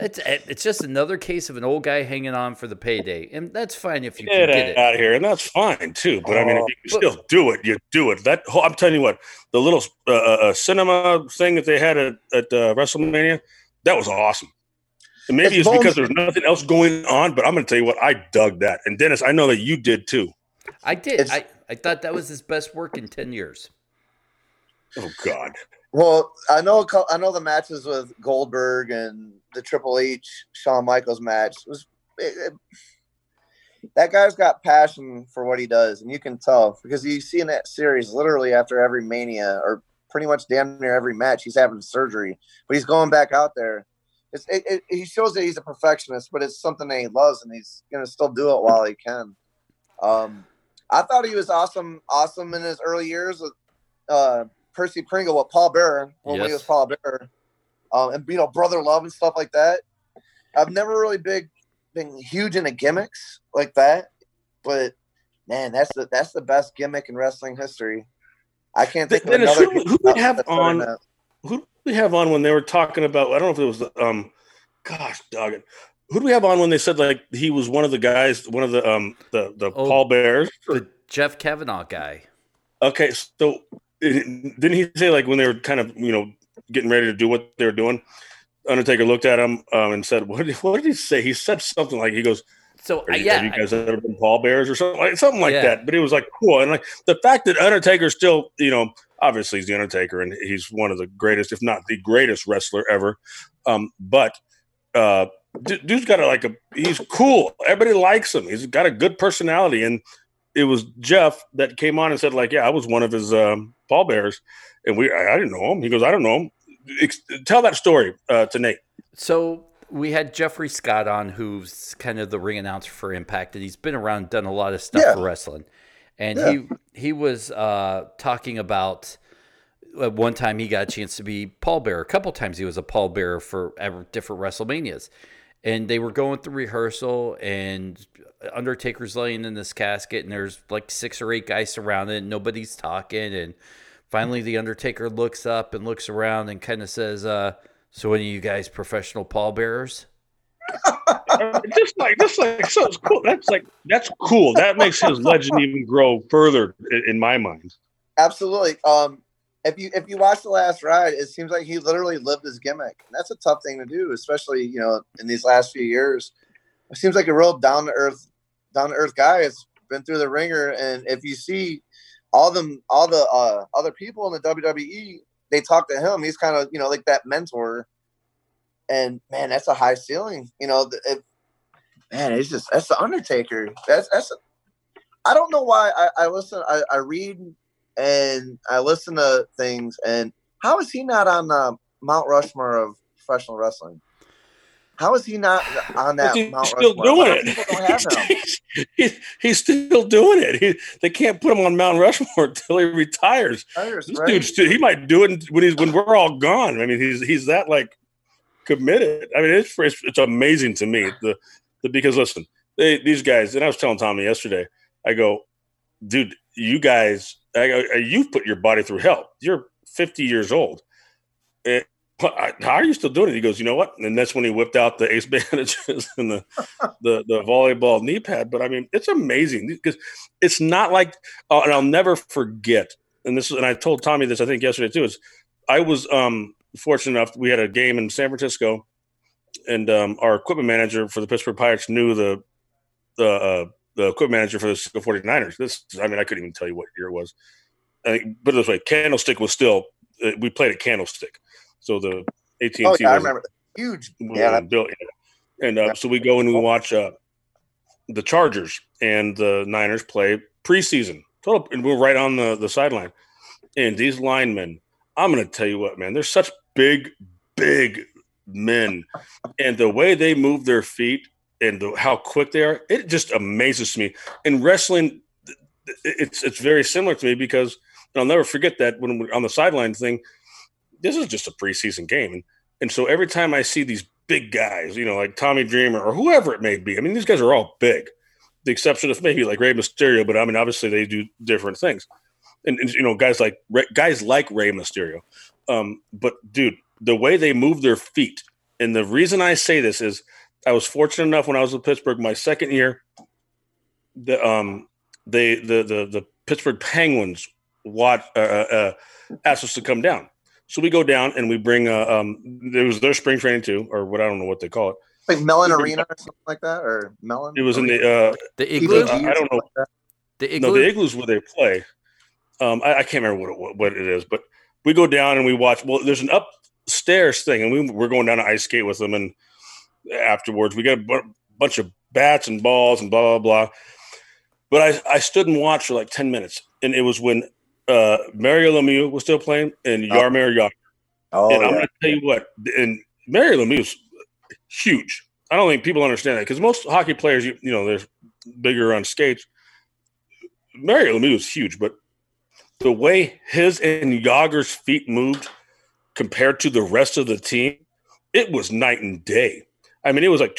Speaker 2: It's it's just another case of an old guy hanging on for the payday, and that's fine if you
Speaker 4: Get
Speaker 2: can get it.
Speaker 4: out of here, and that's fine too. But I mean, if you can
Speaker 2: But-
Speaker 4: still do it, you do it. That whole, I'm telling you what, the little uh, uh, cinema thing that they had at, at uh, WrestleMania, that was awesome. And maybe
Speaker 3: It's
Speaker 4: it's, because there's nothing else going on, but I'm going to tell you what, I dug that. And Dennis, I know that you did too.
Speaker 2: I did.
Speaker 3: It's-
Speaker 2: I, I thought that was his best work in ten years.
Speaker 4: Oh God,
Speaker 3: Well, I know I know the matches with Goldberg and the Triple H Shawn Michaels match was it, it- that guy's got passion for what he does, and you can tell because you see in that series literally after every Mania or pretty much damn near every match he's having surgery, but he's going back out there. It's, it, it, he shows that he's a perfectionist, but it's something that he loves, and he's gonna still do it while he can. Um, I thought he was awesome, awesome in his early years with uh, Percy Pringle with Paul Bearer when
Speaker 2: Yes.
Speaker 3: he was Paul Bearer, um, and you know brother love and stuff like that. I've never really big been huge into gimmicks like that, but man, that's the that's the best gimmick in wrestling history. I can't think of another.
Speaker 4: who- who we have on-
Speaker 3: than
Speaker 4: who did we have on when they were talking about? I don't know if it was the um, gosh, dog it. Who do we have on when they said like he was one of the guys, one of the um, the the
Speaker 2: Oh.
Speaker 4: Paul Bears?
Speaker 2: The Jeff Kavanaugh guy.
Speaker 4: Okay, so it- didn't he say like when they were kind of you know getting ready to do what they were doing? Undertaker looked at him um, and said, "What did, what did he say?" He said something like, "He goes,
Speaker 2: So
Speaker 4: Are you,
Speaker 2: yeah,
Speaker 4: have you guys ever been pallbearers or something like something like
Speaker 2: Yeah.
Speaker 4: that?" But it was like cool, and like the fact that Undertaker still, you know, obviously he's the Undertaker, and he's one of the greatest, if not the greatest wrestler ever. Um, but uh, dude's got a, like a he's cool. Everybody likes him. He's got a good personality, and it was Jeff that came on and said like, "Yeah, I was one of his um, Paul Bears," and we I, I didn't know him. He goes, "I don't know him." Ex- tell that story uh, to Nate.
Speaker 2: So we had Jeffrey Scott on, who's kind of the ring announcer for Impact, and he's been around, done a lot of stuff
Speaker 3: Yeah.
Speaker 2: for wrestling. And
Speaker 3: Yeah.
Speaker 2: he he was uh, talking about at one time he got a chance to be Paul Bearer. A couple times he was a pallbearer for ever- different WrestleManias, and they were going through rehearsal, and Undertaker's laying in this casket, and there's like six or eight guys surrounded, and nobody's talking, and finally the Undertaker looks up and looks around and kind of says, uh, "So any of you guys professional pallbearers?" <laughs>
Speaker 4: just like just like so it's cool. That's like that's cool. That makes his legend even grow further in, in my mind.
Speaker 3: Absolutely. Um, if you if you watch the last ride, it seems like he literally lived his gimmick. And that's a tough thing to do, especially you know in these last few years. It seems like a real down to earth, down to earth guy. has been through the ringer, and if you see all them, all the uh, other people in the WWE, they talk to him. He's kind of you know like that mentor. And man, that's a high ceiling. You know, it, man, it's just that's the Undertaker. That's that's. A, I don't know why I, I listen. I, I read and I listen to things. And how is he not on the Mount Rushmore of professional wrestling? How is he not on that
Speaker 4: He's
Speaker 3: Mount
Speaker 4: still
Speaker 3: Rushmore?
Speaker 4: doing it.
Speaker 3: People don't have him.
Speaker 4: he's, <laughs> he's- he's still doing it. He, they can't put him on Mount Rushmore <laughs> until he retires.
Speaker 3: Players,
Speaker 4: This
Speaker 3: right?
Speaker 4: dude, he might do it when he's when we're all gone. I mean, he's he's that like committed. I mean, it's it's, it's amazing to me. The, the because listen, they, these guys, and I was telling Tommy yesterday. I go, dude, you guys, I go, you've put your body through hell. You're 50 years old. How are you still doing it? He goes, you know what? And that's when he whipped out the ace <laughs> bandages and the, the the volleyball knee pad. But I mean, it's amazing because it's not like, uh, and I'll never forget. And this is, and I told Tommy this I think yesterday too. Is I was um, fortunate enough. We had a game in San Francisco, and um, our equipment manager for the Pittsburgh Pirates knew the the uh, the equipment manager for the 49ers. This, I mean, I couldn't even tell you what year it was. I think, put it this way, Candlestick was still. Uh, we played at Candlestick, so the and
Speaker 3: Oh
Speaker 4: T
Speaker 3: yeah, I
Speaker 4: was
Speaker 3: remember. Huge. Yeah,
Speaker 4: built. And uh, so we go and we watch uh, the Chargers and the Niners play preseason. Total, and we're right on the the sideline. And these linemen, I'm going to tell you what, man, they're such big, big men, and the way they move their feet and the, how quick they are, it just amazes me. In wrestling, it's it's very similar to me because and I'll never forget that when we're on the sideline thing. This is just a preseason game, and and so every time I see these big guys, you know, like Tommy Dreamer or whoever it may be, I mean, these guys are all big. The exception of maybe like Rey Mysterio, but I mean, obviously they do different things. And, and you know, guys like guys like Rey Mysterio. Um, but dude, the way they move their feet And the reason I say this is I was fortunate enough when I was in Pittsburgh, my second year, the um they the the the Pittsburgh Penguins what uh, uh, asked us to come down. So we go down and we bring uh, um it was their spring training too, or what I don't know what they call it.
Speaker 3: Like Mellon Arena or something like that, or Mellon.
Speaker 4: It was in the uh
Speaker 2: The igloo.
Speaker 3: PPG or
Speaker 4: I don't know.
Speaker 3: like.
Speaker 2: The igloo.
Speaker 4: no the igloos where they play. Um, I, I can't remember what it, what- what it is, but we go down and we watch. Well, there's an upstairs thing, and we we're going down to ice skate with them, and afterwards we got a bunch of bats and balls and blah blah blah. But I I stood and watched for like ten minutes, and it was when uh, Mario Lemieux was still playing and
Speaker 3: Oh.
Speaker 4: Jaromir Jagr.
Speaker 3: Oh,
Speaker 4: and I'm
Speaker 3: yeah.
Speaker 4: going to tell you what, and Mario Lemieux's huge. I don't think people understand that because most hockey players, you, you know, they're bigger on skates. Mario Lemieux is huge, but the way his and Jagr's feet moved compared to the rest of the team, it was night and day. I mean, it was like,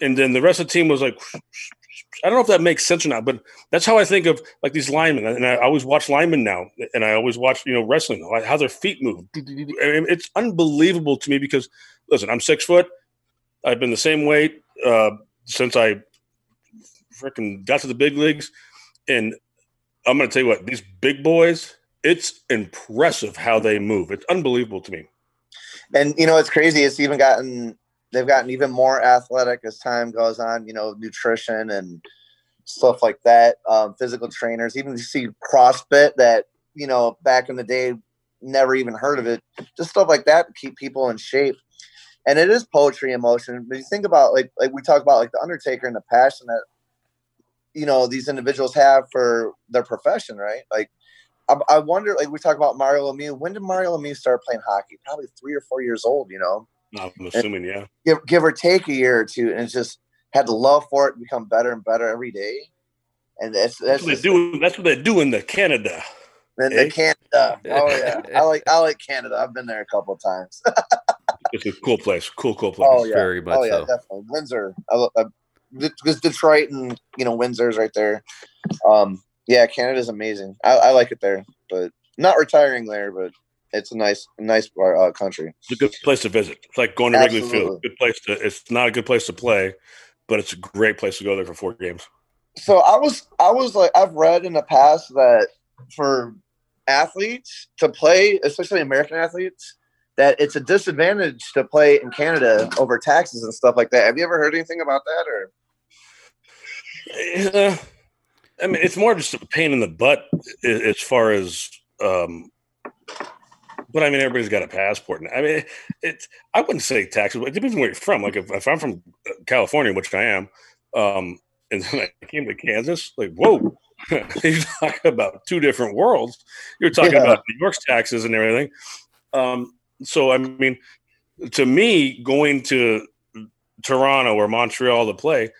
Speaker 4: and then the rest of the team was like, I don't know if that makes sense or not, but that's how I think of like these linemen. And I always watch linemen now, and I always watch you know wrestling, like how their feet move. It's unbelievable to me because listen, I'm six foot. I've been the same weight uh, since I freaking got to the big leagues, and I'm going to tell you what these big boys. It's impressive how they move. It's unbelievable to me.
Speaker 3: and you know it's crazy it's even gotten they've gotten even more athletic as time goes on you know nutrition and stuff like that um, physical trainers even you see crossfit that you know back in the day never even heard of it just stuff like that to keep people in shape and it is poetry in motion but you think about like like we talk about like the undertaker and the passion that you know these individuals have for their profession right like I, I wonder, like we talk about Mario Lemieux. When did Mario Lemieux start playing hockey? Probably three or four years old. You know,
Speaker 4: I'm assuming, yeah.
Speaker 3: give give or take a year or two, and it's just had the love for it, and become better and better every day. And that's
Speaker 4: That's
Speaker 3: that's
Speaker 4: what they
Speaker 3: just,
Speaker 4: do. That's what they do in the Canada.
Speaker 3: and
Speaker 4: eh?
Speaker 3: the Canada. Oh yeah, I like I like Canada. I've been there a couple of times. <laughs>
Speaker 4: It's a cool place. Cool, cool place.
Speaker 3: Oh yeah,
Speaker 2: Very much
Speaker 3: oh yeah,
Speaker 2: so.
Speaker 3: definitely Windsor. I, lo- I, because Detroit and you know Windsor's right there. Um, yeah, Canada's amazing. I, I like it there, but not retiring there, but it's a nice, nice uh, country.
Speaker 4: It's a good place to visit. It's like going to Wrigley Field. Good place to. It's not a good place to play, but it's a great place to go there for four games.
Speaker 3: So I was, I was like, I've read in the past that for athletes to play, especially American athletes, that it's a disadvantage to play in Canada over taxes and stuff like that. Have you ever heard anything about that? Or
Speaker 4: Uh, I mean, it's more just a pain in the butt as far as. Um, but I mean, everybody's got a passport. now. I mean, it's. I wouldn't say taxes. But it depends on where you're from. Like if, if I'm from uh, California, which I am, um, and then I came to Kansas, like whoa, <laughs> you're talking about two different worlds. You're talking
Speaker 3: Yeah.
Speaker 4: about New York's taxes and everything. Um, so I mean, to me, going to Toronto or Montreal to play,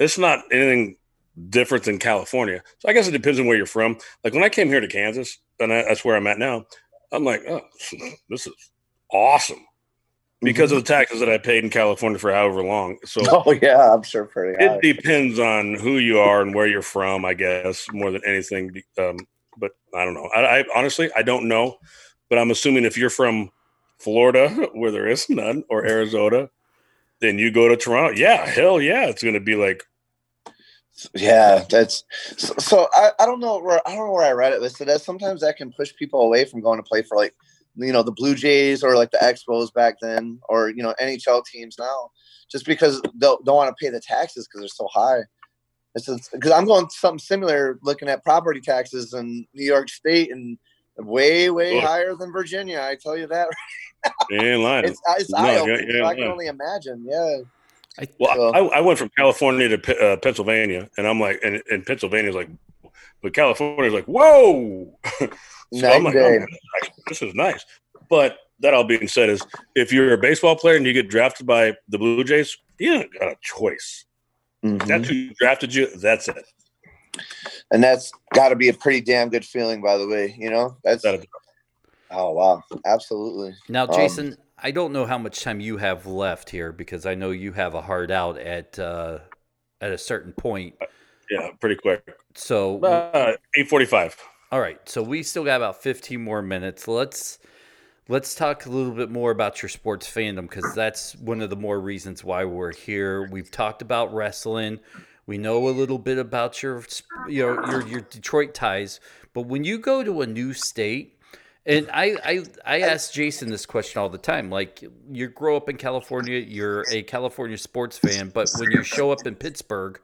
Speaker 4: it's not anything different than California. So I guess it depends on where you're from. Like when I came here to Kansas, and I, that's where I'm at now, I'm like, oh, <laughs> this is awesome because of the taxes that I paid in California for however long. So <laughs>
Speaker 3: oh yeah, I'm sure pretty high.
Speaker 4: it depends on who you are and where you're from, I guess, more than anything. Um, but I don't know. I, I honestly, I don't know. But I'm assuming if you're from Florida, <laughs> where there is none, or Arizona, then you go to Toronto. Yeah, hell yeah, it's going to be like
Speaker 3: Yeah, that's so. so I, I don't know where I don't know where I read it, but sometimes that can push people away from going to play for like you know the Blue Jays or like the Expos back then, or you know NHL teams now, just because they'll don't want to pay the taxes because they're so high. It's because I'm going something similar, looking at property taxes in New York State and way way
Speaker 4: Oh.
Speaker 3: higher than Virginia. I tell you that. <laughs>
Speaker 4: you ain't lying.
Speaker 3: It's it's
Speaker 4: No,
Speaker 3: eye
Speaker 4: yeah,
Speaker 3: opening. so I can only imagine. Yeah.
Speaker 4: Well,
Speaker 3: So-
Speaker 4: I, I went from California to uh, Pennsylvania, and I'm like, and, and Pennsylvania's like, but California's like, whoa. <laughs> so I'm like, oh, this is- this is nice. But that all being said, is if you're a baseball player and you get drafted by the Blue Jays, you don't got a choice.
Speaker 3: Mhm.
Speaker 4: That's who drafted you. That's it.
Speaker 3: and that's got to be a pretty damn good feeling, by the way. You know, that's
Speaker 4: That-
Speaker 3: oh wow, absolutely.
Speaker 2: Now,
Speaker 3: Um,
Speaker 2: Jason, I don't know how much time you have left here because I know you have a hard out at uh, at a certain point.
Speaker 4: Yeah, pretty quick.
Speaker 2: So,
Speaker 4: Uh, Eight forty-five.
Speaker 2: all right, so we still got about 15 more minutes. Let's let's talk a little bit more about your sports fandom because that's one of the more reasons why we're here. We've talked about wrestling. We know a little bit about your, you know, your your Detroit ties. But when you go to a new state, and I, I I ask Jason this question all the time. Like you grow up in California, you're a California sports fan, but when you show up in Pittsburgh,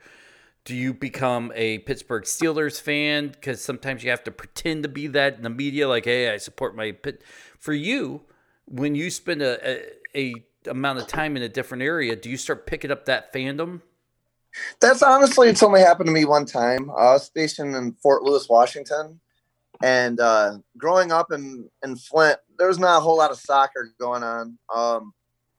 Speaker 2: do you become a Pittsburgh Steelers fan? Because sometimes you have to pretend to be that in the media, like, hey, I support my pit. For you, when you spend a, a, a amount of time in a different area, do you start picking up that fandom?
Speaker 3: That's honestly, it's only happened to me one time. I was stationed in Fort Lewis, Washington, and uh, growing up in in Flint, there was not a whole lot of soccer going on. Um,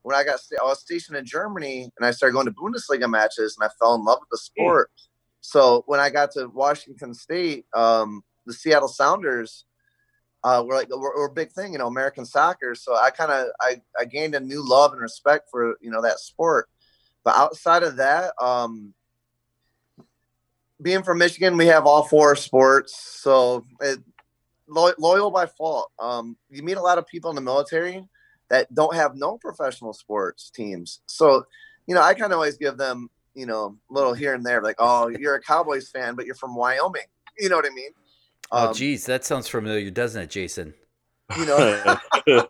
Speaker 3: when I got I was stationed in Germany, and I started going to Bundesliga matches, and I fell in love with the sport. So when I got to Washington State, um, the Seattle Sounders uh, were like were, were a big thing, you know, American soccer. So I kind of I, I gained a new love and respect for you know that sport. But outside of that, um, being from Michigan, we have all four sports, so it, lo- loyal by fault. Um, you meet a lot of people in the military that don't have no professional sports teams, so you know I kind of always give them you know a little here and there, like oh you're a Cowboys fan, but you're from Wyoming, you know what I mean?
Speaker 2: Oh,
Speaker 3: Um,
Speaker 2: geez, that sounds familiar, doesn't it, Jason?
Speaker 3: you know. <laughs>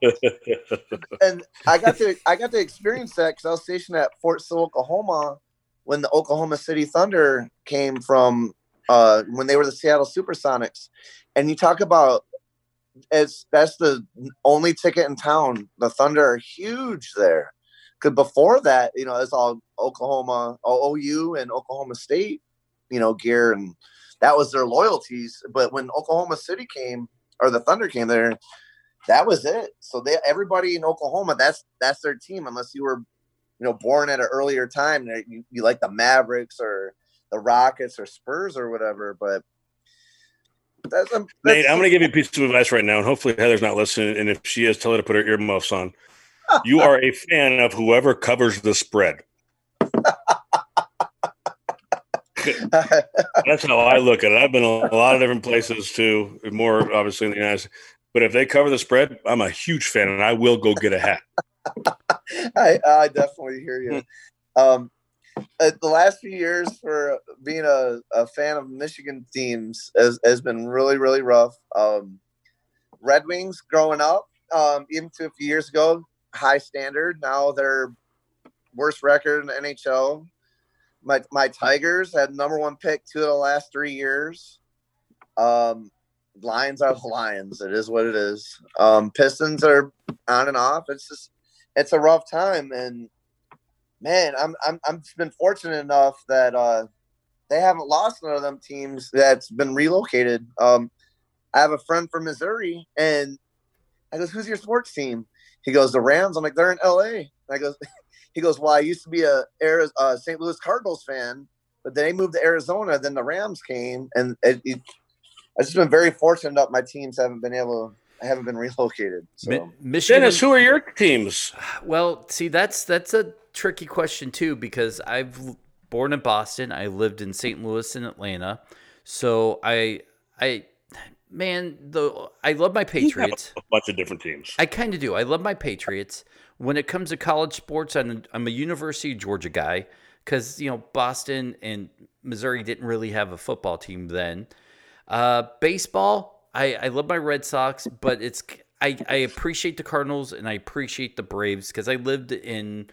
Speaker 3: and I got to I got to experience that because I was stationed at Fort Sill, Oklahoma, when the Oklahoma City Thunder came from uh, when they were the Seattle SuperSonics, and you talk about it's that's the only ticket in town. The Thunder are huge there. Because before that, you know, it's all Oklahoma, OU, and Oklahoma State, you know, gear, and that was their loyalties. But when Oklahoma City came, or the Thunder came there, that was it. So they everybody in Oklahoma, that's that's their team, unless you were, you know, born at an earlier time. You, you like the Mavericks or the Rockets or Spurs or whatever. But that's, um,
Speaker 4: Nate,
Speaker 3: that's-
Speaker 4: I'm going to give you a piece of advice right now, and hopefully Heather's not listening. And if she is, tell her to put her earmuffs on. You are a fan of whoever covers the spread. That's how I look at it. I've been a lot of different places too, more obviously in the United States. But if they cover the spread, I'm a huge fan, and I will go get a hat. <laughs>
Speaker 3: I, I definitely hear you. Um, uh, the last few years for being a, a fan of Michigan teams has, has been really, really rough. Um, Red Wings growing up, um, even to a few years ago, high standard. Now they're worst record in the NHL. My, my Tigers had number one pick two of the last three years. Um, Lions are the Lions. It is what it is. Um, Pistons are on and off. It's just it's a rough time and man i'm i'm i've been fortunate enough that uh they haven't lost none of them teams that's been relocated. Um i have a friend from missouri and i goes who's your sports team? He goes the rams. I'm like they're in la and i goes <laughs> he goes well i used to be a Ari- uh, st louis cardinals fan but then they moved to arizona then the rams came and it, it, i've just been very fortunate that my teams haven't been able haven't been relocated so
Speaker 2: Mi- Michigan.
Speaker 4: Dennis, who are your teams?
Speaker 2: Well, see, that's that's a tricky question too because I've born in Boston. I lived in St. Louis and Atlanta, so I I man, the I love my
Speaker 4: You have
Speaker 2: Patriots.
Speaker 4: a bunch of different teams.
Speaker 2: I kind of do. I love my Patriots. When it comes to college sports, I'm, I'm a University of Georgia guy because you know Boston and Missouri didn't really have a football team then. Uh, baseball, I, I love my Red Sox, but it's I, I appreciate the Cardinals and I appreciate the Braves because I lived in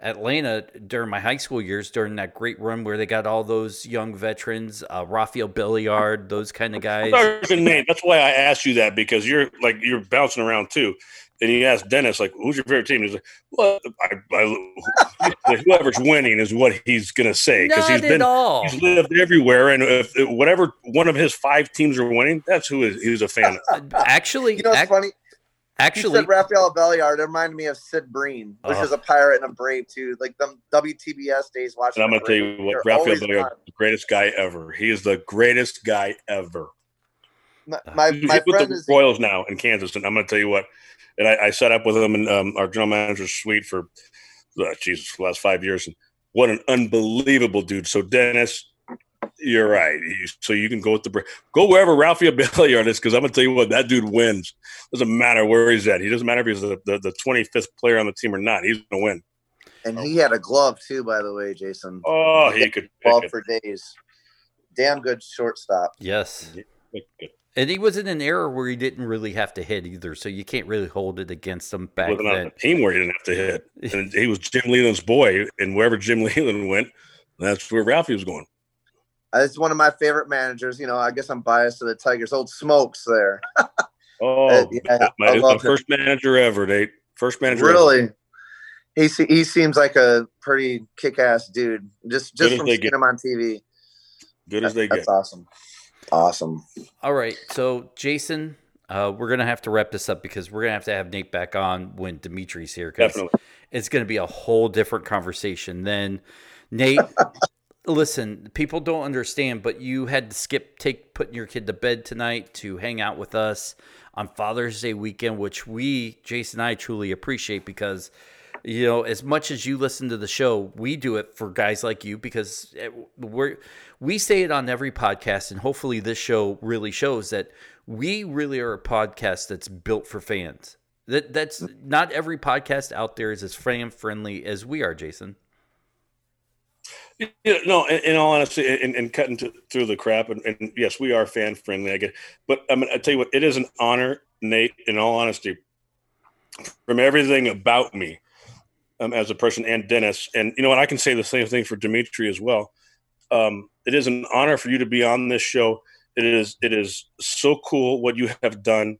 Speaker 2: Atlanta during my high school years during that great run where they got all those young veterans, uh, Rafael Belliard, those kind of guys.
Speaker 4: That's why I asked you that because you're like you're bouncing around too. And you asked Dennis, like, who's your favorite team? He's like, well, I, I, whoever's winning is what he's gonna say because he's been
Speaker 2: all.
Speaker 4: he's lived everywhere, and if whatever one of his five teams are winning, that's who is, he's a fan of. <laughs>
Speaker 2: Actually,
Speaker 3: you know what's
Speaker 2: ac-
Speaker 3: funny
Speaker 2: actually,
Speaker 3: you said Rafael Belliard. It reminded me of Sid Bream, which
Speaker 2: Uh-huh.
Speaker 3: is a pirate and a brave too. Like them WTBS days watching.
Speaker 4: And I'm gonna tell you what,
Speaker 3: They're
Speaker 4: Rafael Belliard, the greatest guy ever. He is the greatest guy ever.
Speaker 3: My my,
Speaker 4: He's
Speaker 3: my
Speaker 4: with the
Speaker 3: is
Speaker 4: Royals now in Kansas, and I'm going to tell you what. And I, I set up with him in um, our general manager's suite for, uh, Jesus, the last five years. And what an unbelievable dude! So Dennis, You're right. You- So you can go with the go wherever Ralphie Abelli on this because I'm gonna tell you what that dude wins. Doesn't matter where he's at. He doesn't matter if he's the, the, the 25th player on the team or not. He's gonna win.
Speaker 3: And he had a glove too, by the way, Jason.
Speaker 4: Oh, he could
Speaker 3: Ball for days. Damn good shortstop.
Speaker 2: Yes.
Speaker 4: Pick it.
Speaker 2: And he was in an era where he didn't really have to hit either, so you can't really hold it against him back
Speaker 4: Wasn't on
Speaker 2: then.
Speaker 4: a team where he didn't have to hit. And he was Jim Leyland's boy, and wherever Jim <laughs> Leland went, that's where Ralphie was going.
Speaker 3: Uh, It's one of my favorite managers. You know, I guess I'm biased to the Tigers. Old Smokes there. <laughs>
Speaker 4: Oh,
Speaker 3: Uh, yeah,
Speaker 4: my,
Speaker 3: I
Speaker 4: my
Speaker 3: love him.
Speaker 4: first manager ever, Nate. First manager. ever.
Speaker 3: Really, he he seems like a pretty kick-ass dude. Just just
Speaker 4: as
Speaker 3: from seeing
Speaker 4: get.
Speaker 3: him on TV.
Speaker 4: Good as they
Speaker 3: That's
Speaker 4: get.
Speaker 3: awesome. Awesome.
Speaker 2: All right, so Jason, uh, we're gonna have to wrap this up because we're gonna have to have Nate back on when Dmitri's here because
Speaker 4: Definitely.
Speaker 2: it's gonna be a whole different conversation. Then, Nate, <laughs> listen, people don't understand, but you had to skip take putting your kid to bed tonight to hang out with us on Father's Day weekend, which we, Jason and I, truly appreciate because. You know, as much as you listen to the show, we do it for guys like you because eh, we're we say it on every podcast, and hopefully this show really shows that we really are a podcast that's built for fans. That that's not every podcast out there is as fan friendly as we are, Jason.
Speaker 4: Yeah, no, in, in all honesty, and, cutting to, through the crap, and, and yes, we are fan friendly. I get, but I mean, I tell you what, it is an honor, Nate. In all honesty, from everything about me um, as a person, and Dennis, and you know what, I can say the same thing for Dmitri as well. Um, it is an honor for you to be on this show. It is, it is so cool what you have done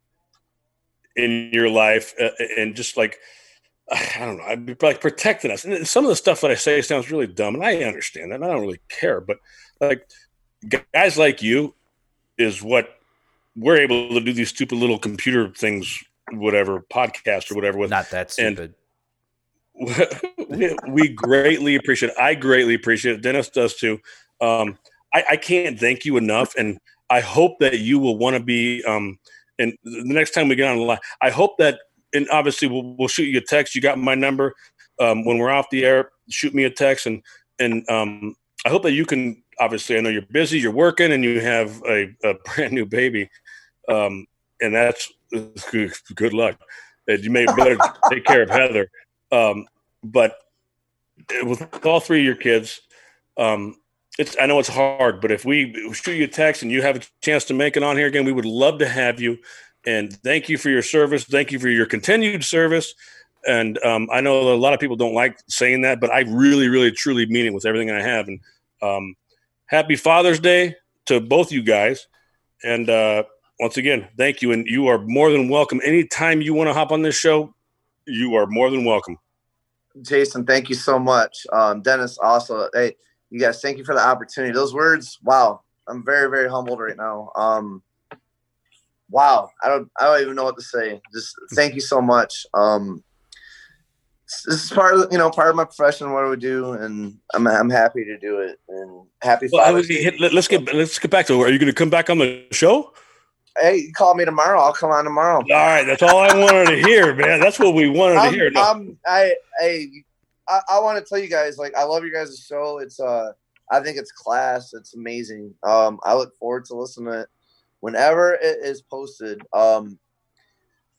Speaker 4: in your life, uh, and just like <sighs> I don't know, I'd be like protecting us. And some of the stuff that I say sounds really dumb, and I understand that. And I don't really care, but like guys like you is what we're able to do these stupid little computer things, whatever podcast or whatever with.
Speaker 2: Not that
Speaker 4: And-
Speaker 2: stupid. <laughs>
Speaker 4: we, we greatly appreciate it. I greatly appreciate it. Dennis does too. Um, I, I can't thank you enough, and I hope that you will want to be. Um, and the next time we get on the line, I hope that, and obviously we'll, we'll shoot you a text. You got my number. Um, when we're off the air, shoot me a text, and and um, I hope that you can. Obviously, I know you're busy, you're working, and you have a, a <laughs> brand new baby, um, and that's good, good luck. And you may better <laughs> take care of Heather. Um, but with all three of your kids, um, it's I know it's hard, but if we shoot you a text and you have a chance to make it on here again, we would love to have you. And thank you for your service. Thank you for your continued service. And um, I know a lot of people don't like saying that, but I really, really, truly mean it with everything I have. And um, happy Father's Day to both you guys. And uh, once again, thank you. And you are more than welcome. Anytime you want to hop on this show, you are more than welcome.
Speaker 3: Jason, thank you so much. Um, Dennis, also, hey, you guys, thank you for the opportunity. Those words, wow, I'm very, very humbled right now. Um, wow, I don't, I don't even know what to say. Just thank you so much. Um, this is part of, you know, part of my profession, what we do, and I'm, I'm happy to do it. And happy
Speaker 4: Well, I would- hit- let, us get let's get back to. It. are you going to come back on the show?
Speaker 3: Hey, call me tomorrow. I'll come on tomorrow.
Speaker 4: All right, that's all I wanted to hear, man. That's what we wanted to
Speaker 3: I'm,
Speaker 4: hear. No,
Speaker 3: I'm, I, I, I, I want to tell you guys, like, I love you guys' show. It's, uh, I think it's class. It's amazing. Um, I look forward to listening to it whenever it is posted. Um,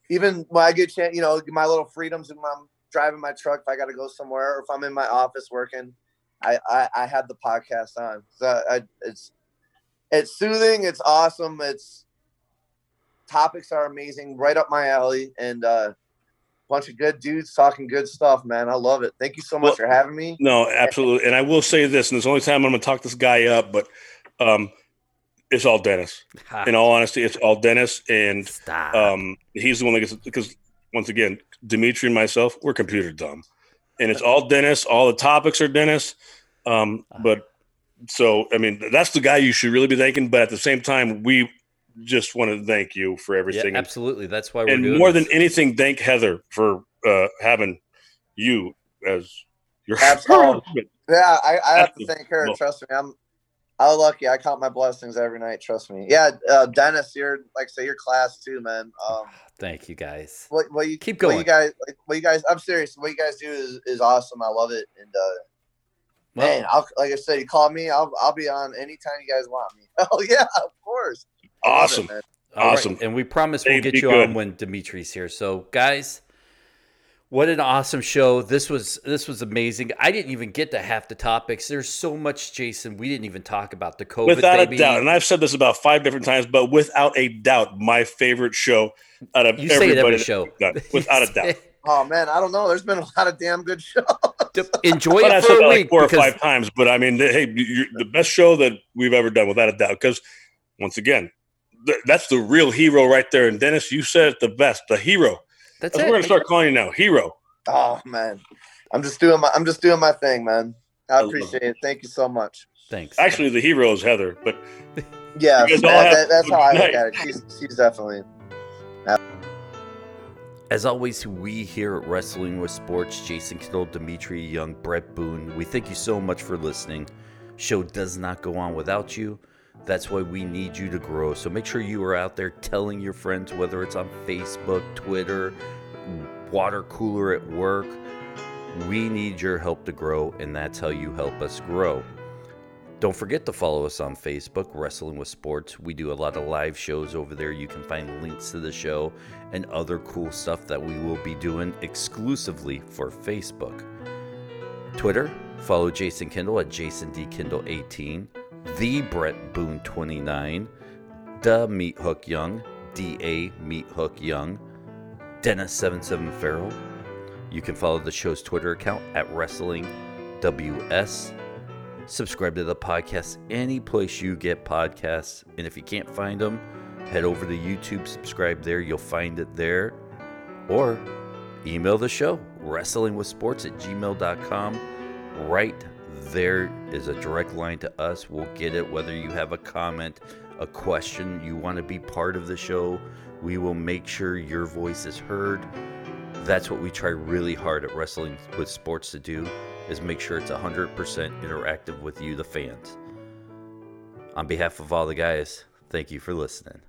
Speaker 3: even when I get chance, you know, my little freedoms when I'm driving my truck, if I got to go somewhere, or if I'm in my office working, I, I, I have the podcast on. So I, it's, it's soothing. It's awesome. It's topics are amazing, right up my alley, and uh, bunch of good dudes talking good stuff, man. I love it. Thank you so much
Speaker 4: Well-
Speaker 3: for having me.
Speaker 4: no, absolutely. And I will say this, and it's the only time I'm going to talk this guy up, but um, it's all Dennis. In all honesty, it's all Dennis, and um, he's the one that gets because once again, Dmitri and myself, we're computer dumb, and it's all Dennis. All the topics are Dennis. Um, but so I mean, that's the guy you should really be thanking. But at the same time, we just want to thank you for everything, and,
Speaker 2: absolutely. That's why we're
Speaker 4: and
Speaker 2: doing
Speaker 4: more
Speaker 2: this.
Speaker 4: than anything, thank Heather for uh, having you as your
Speaker 3: Absolutely. <laughs> Yeah, I, I have to thank her.
Speaker 4: Well-
Speaker 3: Trust me, I'm I'm lucky. I count my blessings every night. Trust me. Yeah, uh, Dennis, you're like say your class too, man. Um, <sighs>
Speaker 2: Thank you guys.
Speaker 3: what, what you
Speaker 2: Keep
Speaker 3: What
Speaker 2: going.
Speaker 3: you guys, like, what you guys, I'm serious. What you guys do is, is awesome. I love it, and uh,
Speaker 2: Well,
Speaker 3: Man, I'll, like I said, you call me. I'll I'll be on anytime you guys want me. <laughs> Oh yeah, of course. I love it,
Speaker 4: Awesome.
Speaker 3: man.
Speaker 2: all right,
Speaker 4: awesome.
Speaker 2: And we promise we'll get you
Speaker 4: good.
Speaker 2: on when Dmitri's here. So, guys, what an awesome show. This was this was amazing. I didn't even get to half the topics. There's so much, Jason. We didn't even talk about the COVID.
Speaker 4: without
Speaker 2: baby.
Speaker 4: a doubt, and I've said this about five different times, but without a doubt, my favorite show out of
Speaker 2: You say it
Speaker 4: everybody
Speaker 2: every show.
Speaker 4: we've done, without a doubt. <laughs>
Speaker 3: Oh man, I don't know. There's been a lot of damn good shows.
Speaker 2: Enjoy
Speaker 4: But
Speaker 2: it
Speaker 4: I've
Speaker 2: for
Speaker 4: said that
Speaker 2: a
Speaker 4: like four or five times. But I mean, hey, you're the best show that we've ever done, without a doubt. Because once again, th- that's the real hero right there. And Dennis, you said it the best, the hero.
Speaker 2: that's
Speaker 4: That's what
Speaker 2: it.
Speaker 4: we're gonna start calling you now, hero.
Speaker 3: Oh man, I'm just doing my I'm just doing my thing, man. I
Speaker 4: love
Speaker 3: appreciate it. Thank you so much.
Speaker 2: Thanks.
Speaker 4: Actually, the hero is Heather, but <laughs>
Speaker 3: Yeah,
Speaker 4: You
Speaker 3: that-
Speaker 4: have
Speaker 3: that- that's how I look at it. She's she's definitely.
Speaker 2: As always, we here at Wrestling with Sports, Jason Kendall, Dmitri Young, Bret Boone, we thank you so much for listening. Show does not go on without you. That's why we need you to grow. So make sure you are out there telling your friends, whether it's on Facebook, Twitter, water cooler at work. We need your help to grow, and that's how you help us grow. Don't forget to follow us on Facebook, Wrestling with Sports. We do a lot of live shows over there. You can find links to the show and other cool stuff that we will be doing exclusively for Facebook. Twitter, follow Jason Kendall at Jason D. Kindle 18, the Brett Boone 29, the Meat Hook Young, DA Meat Hook Young, Dennis77 Farrell. You can follow the show's Twitter account at Wrestling WS. Subscribe to the podcast any place you get podcasts. And if you can't find them, head over to YouTube, subscribe there. You'll find it there. Or email the show, wrestlingwithsports at gmail.com. Right there is a direct line to us. We'll get it. Whether you have a comment, a question, you want to be part of the show, we will make sure your voice is heard. That's what we try really hard at Wrestling with Sports to do is make sure it's 100% interactive with you, the fans. On behalf of all the guys, thank you for listening.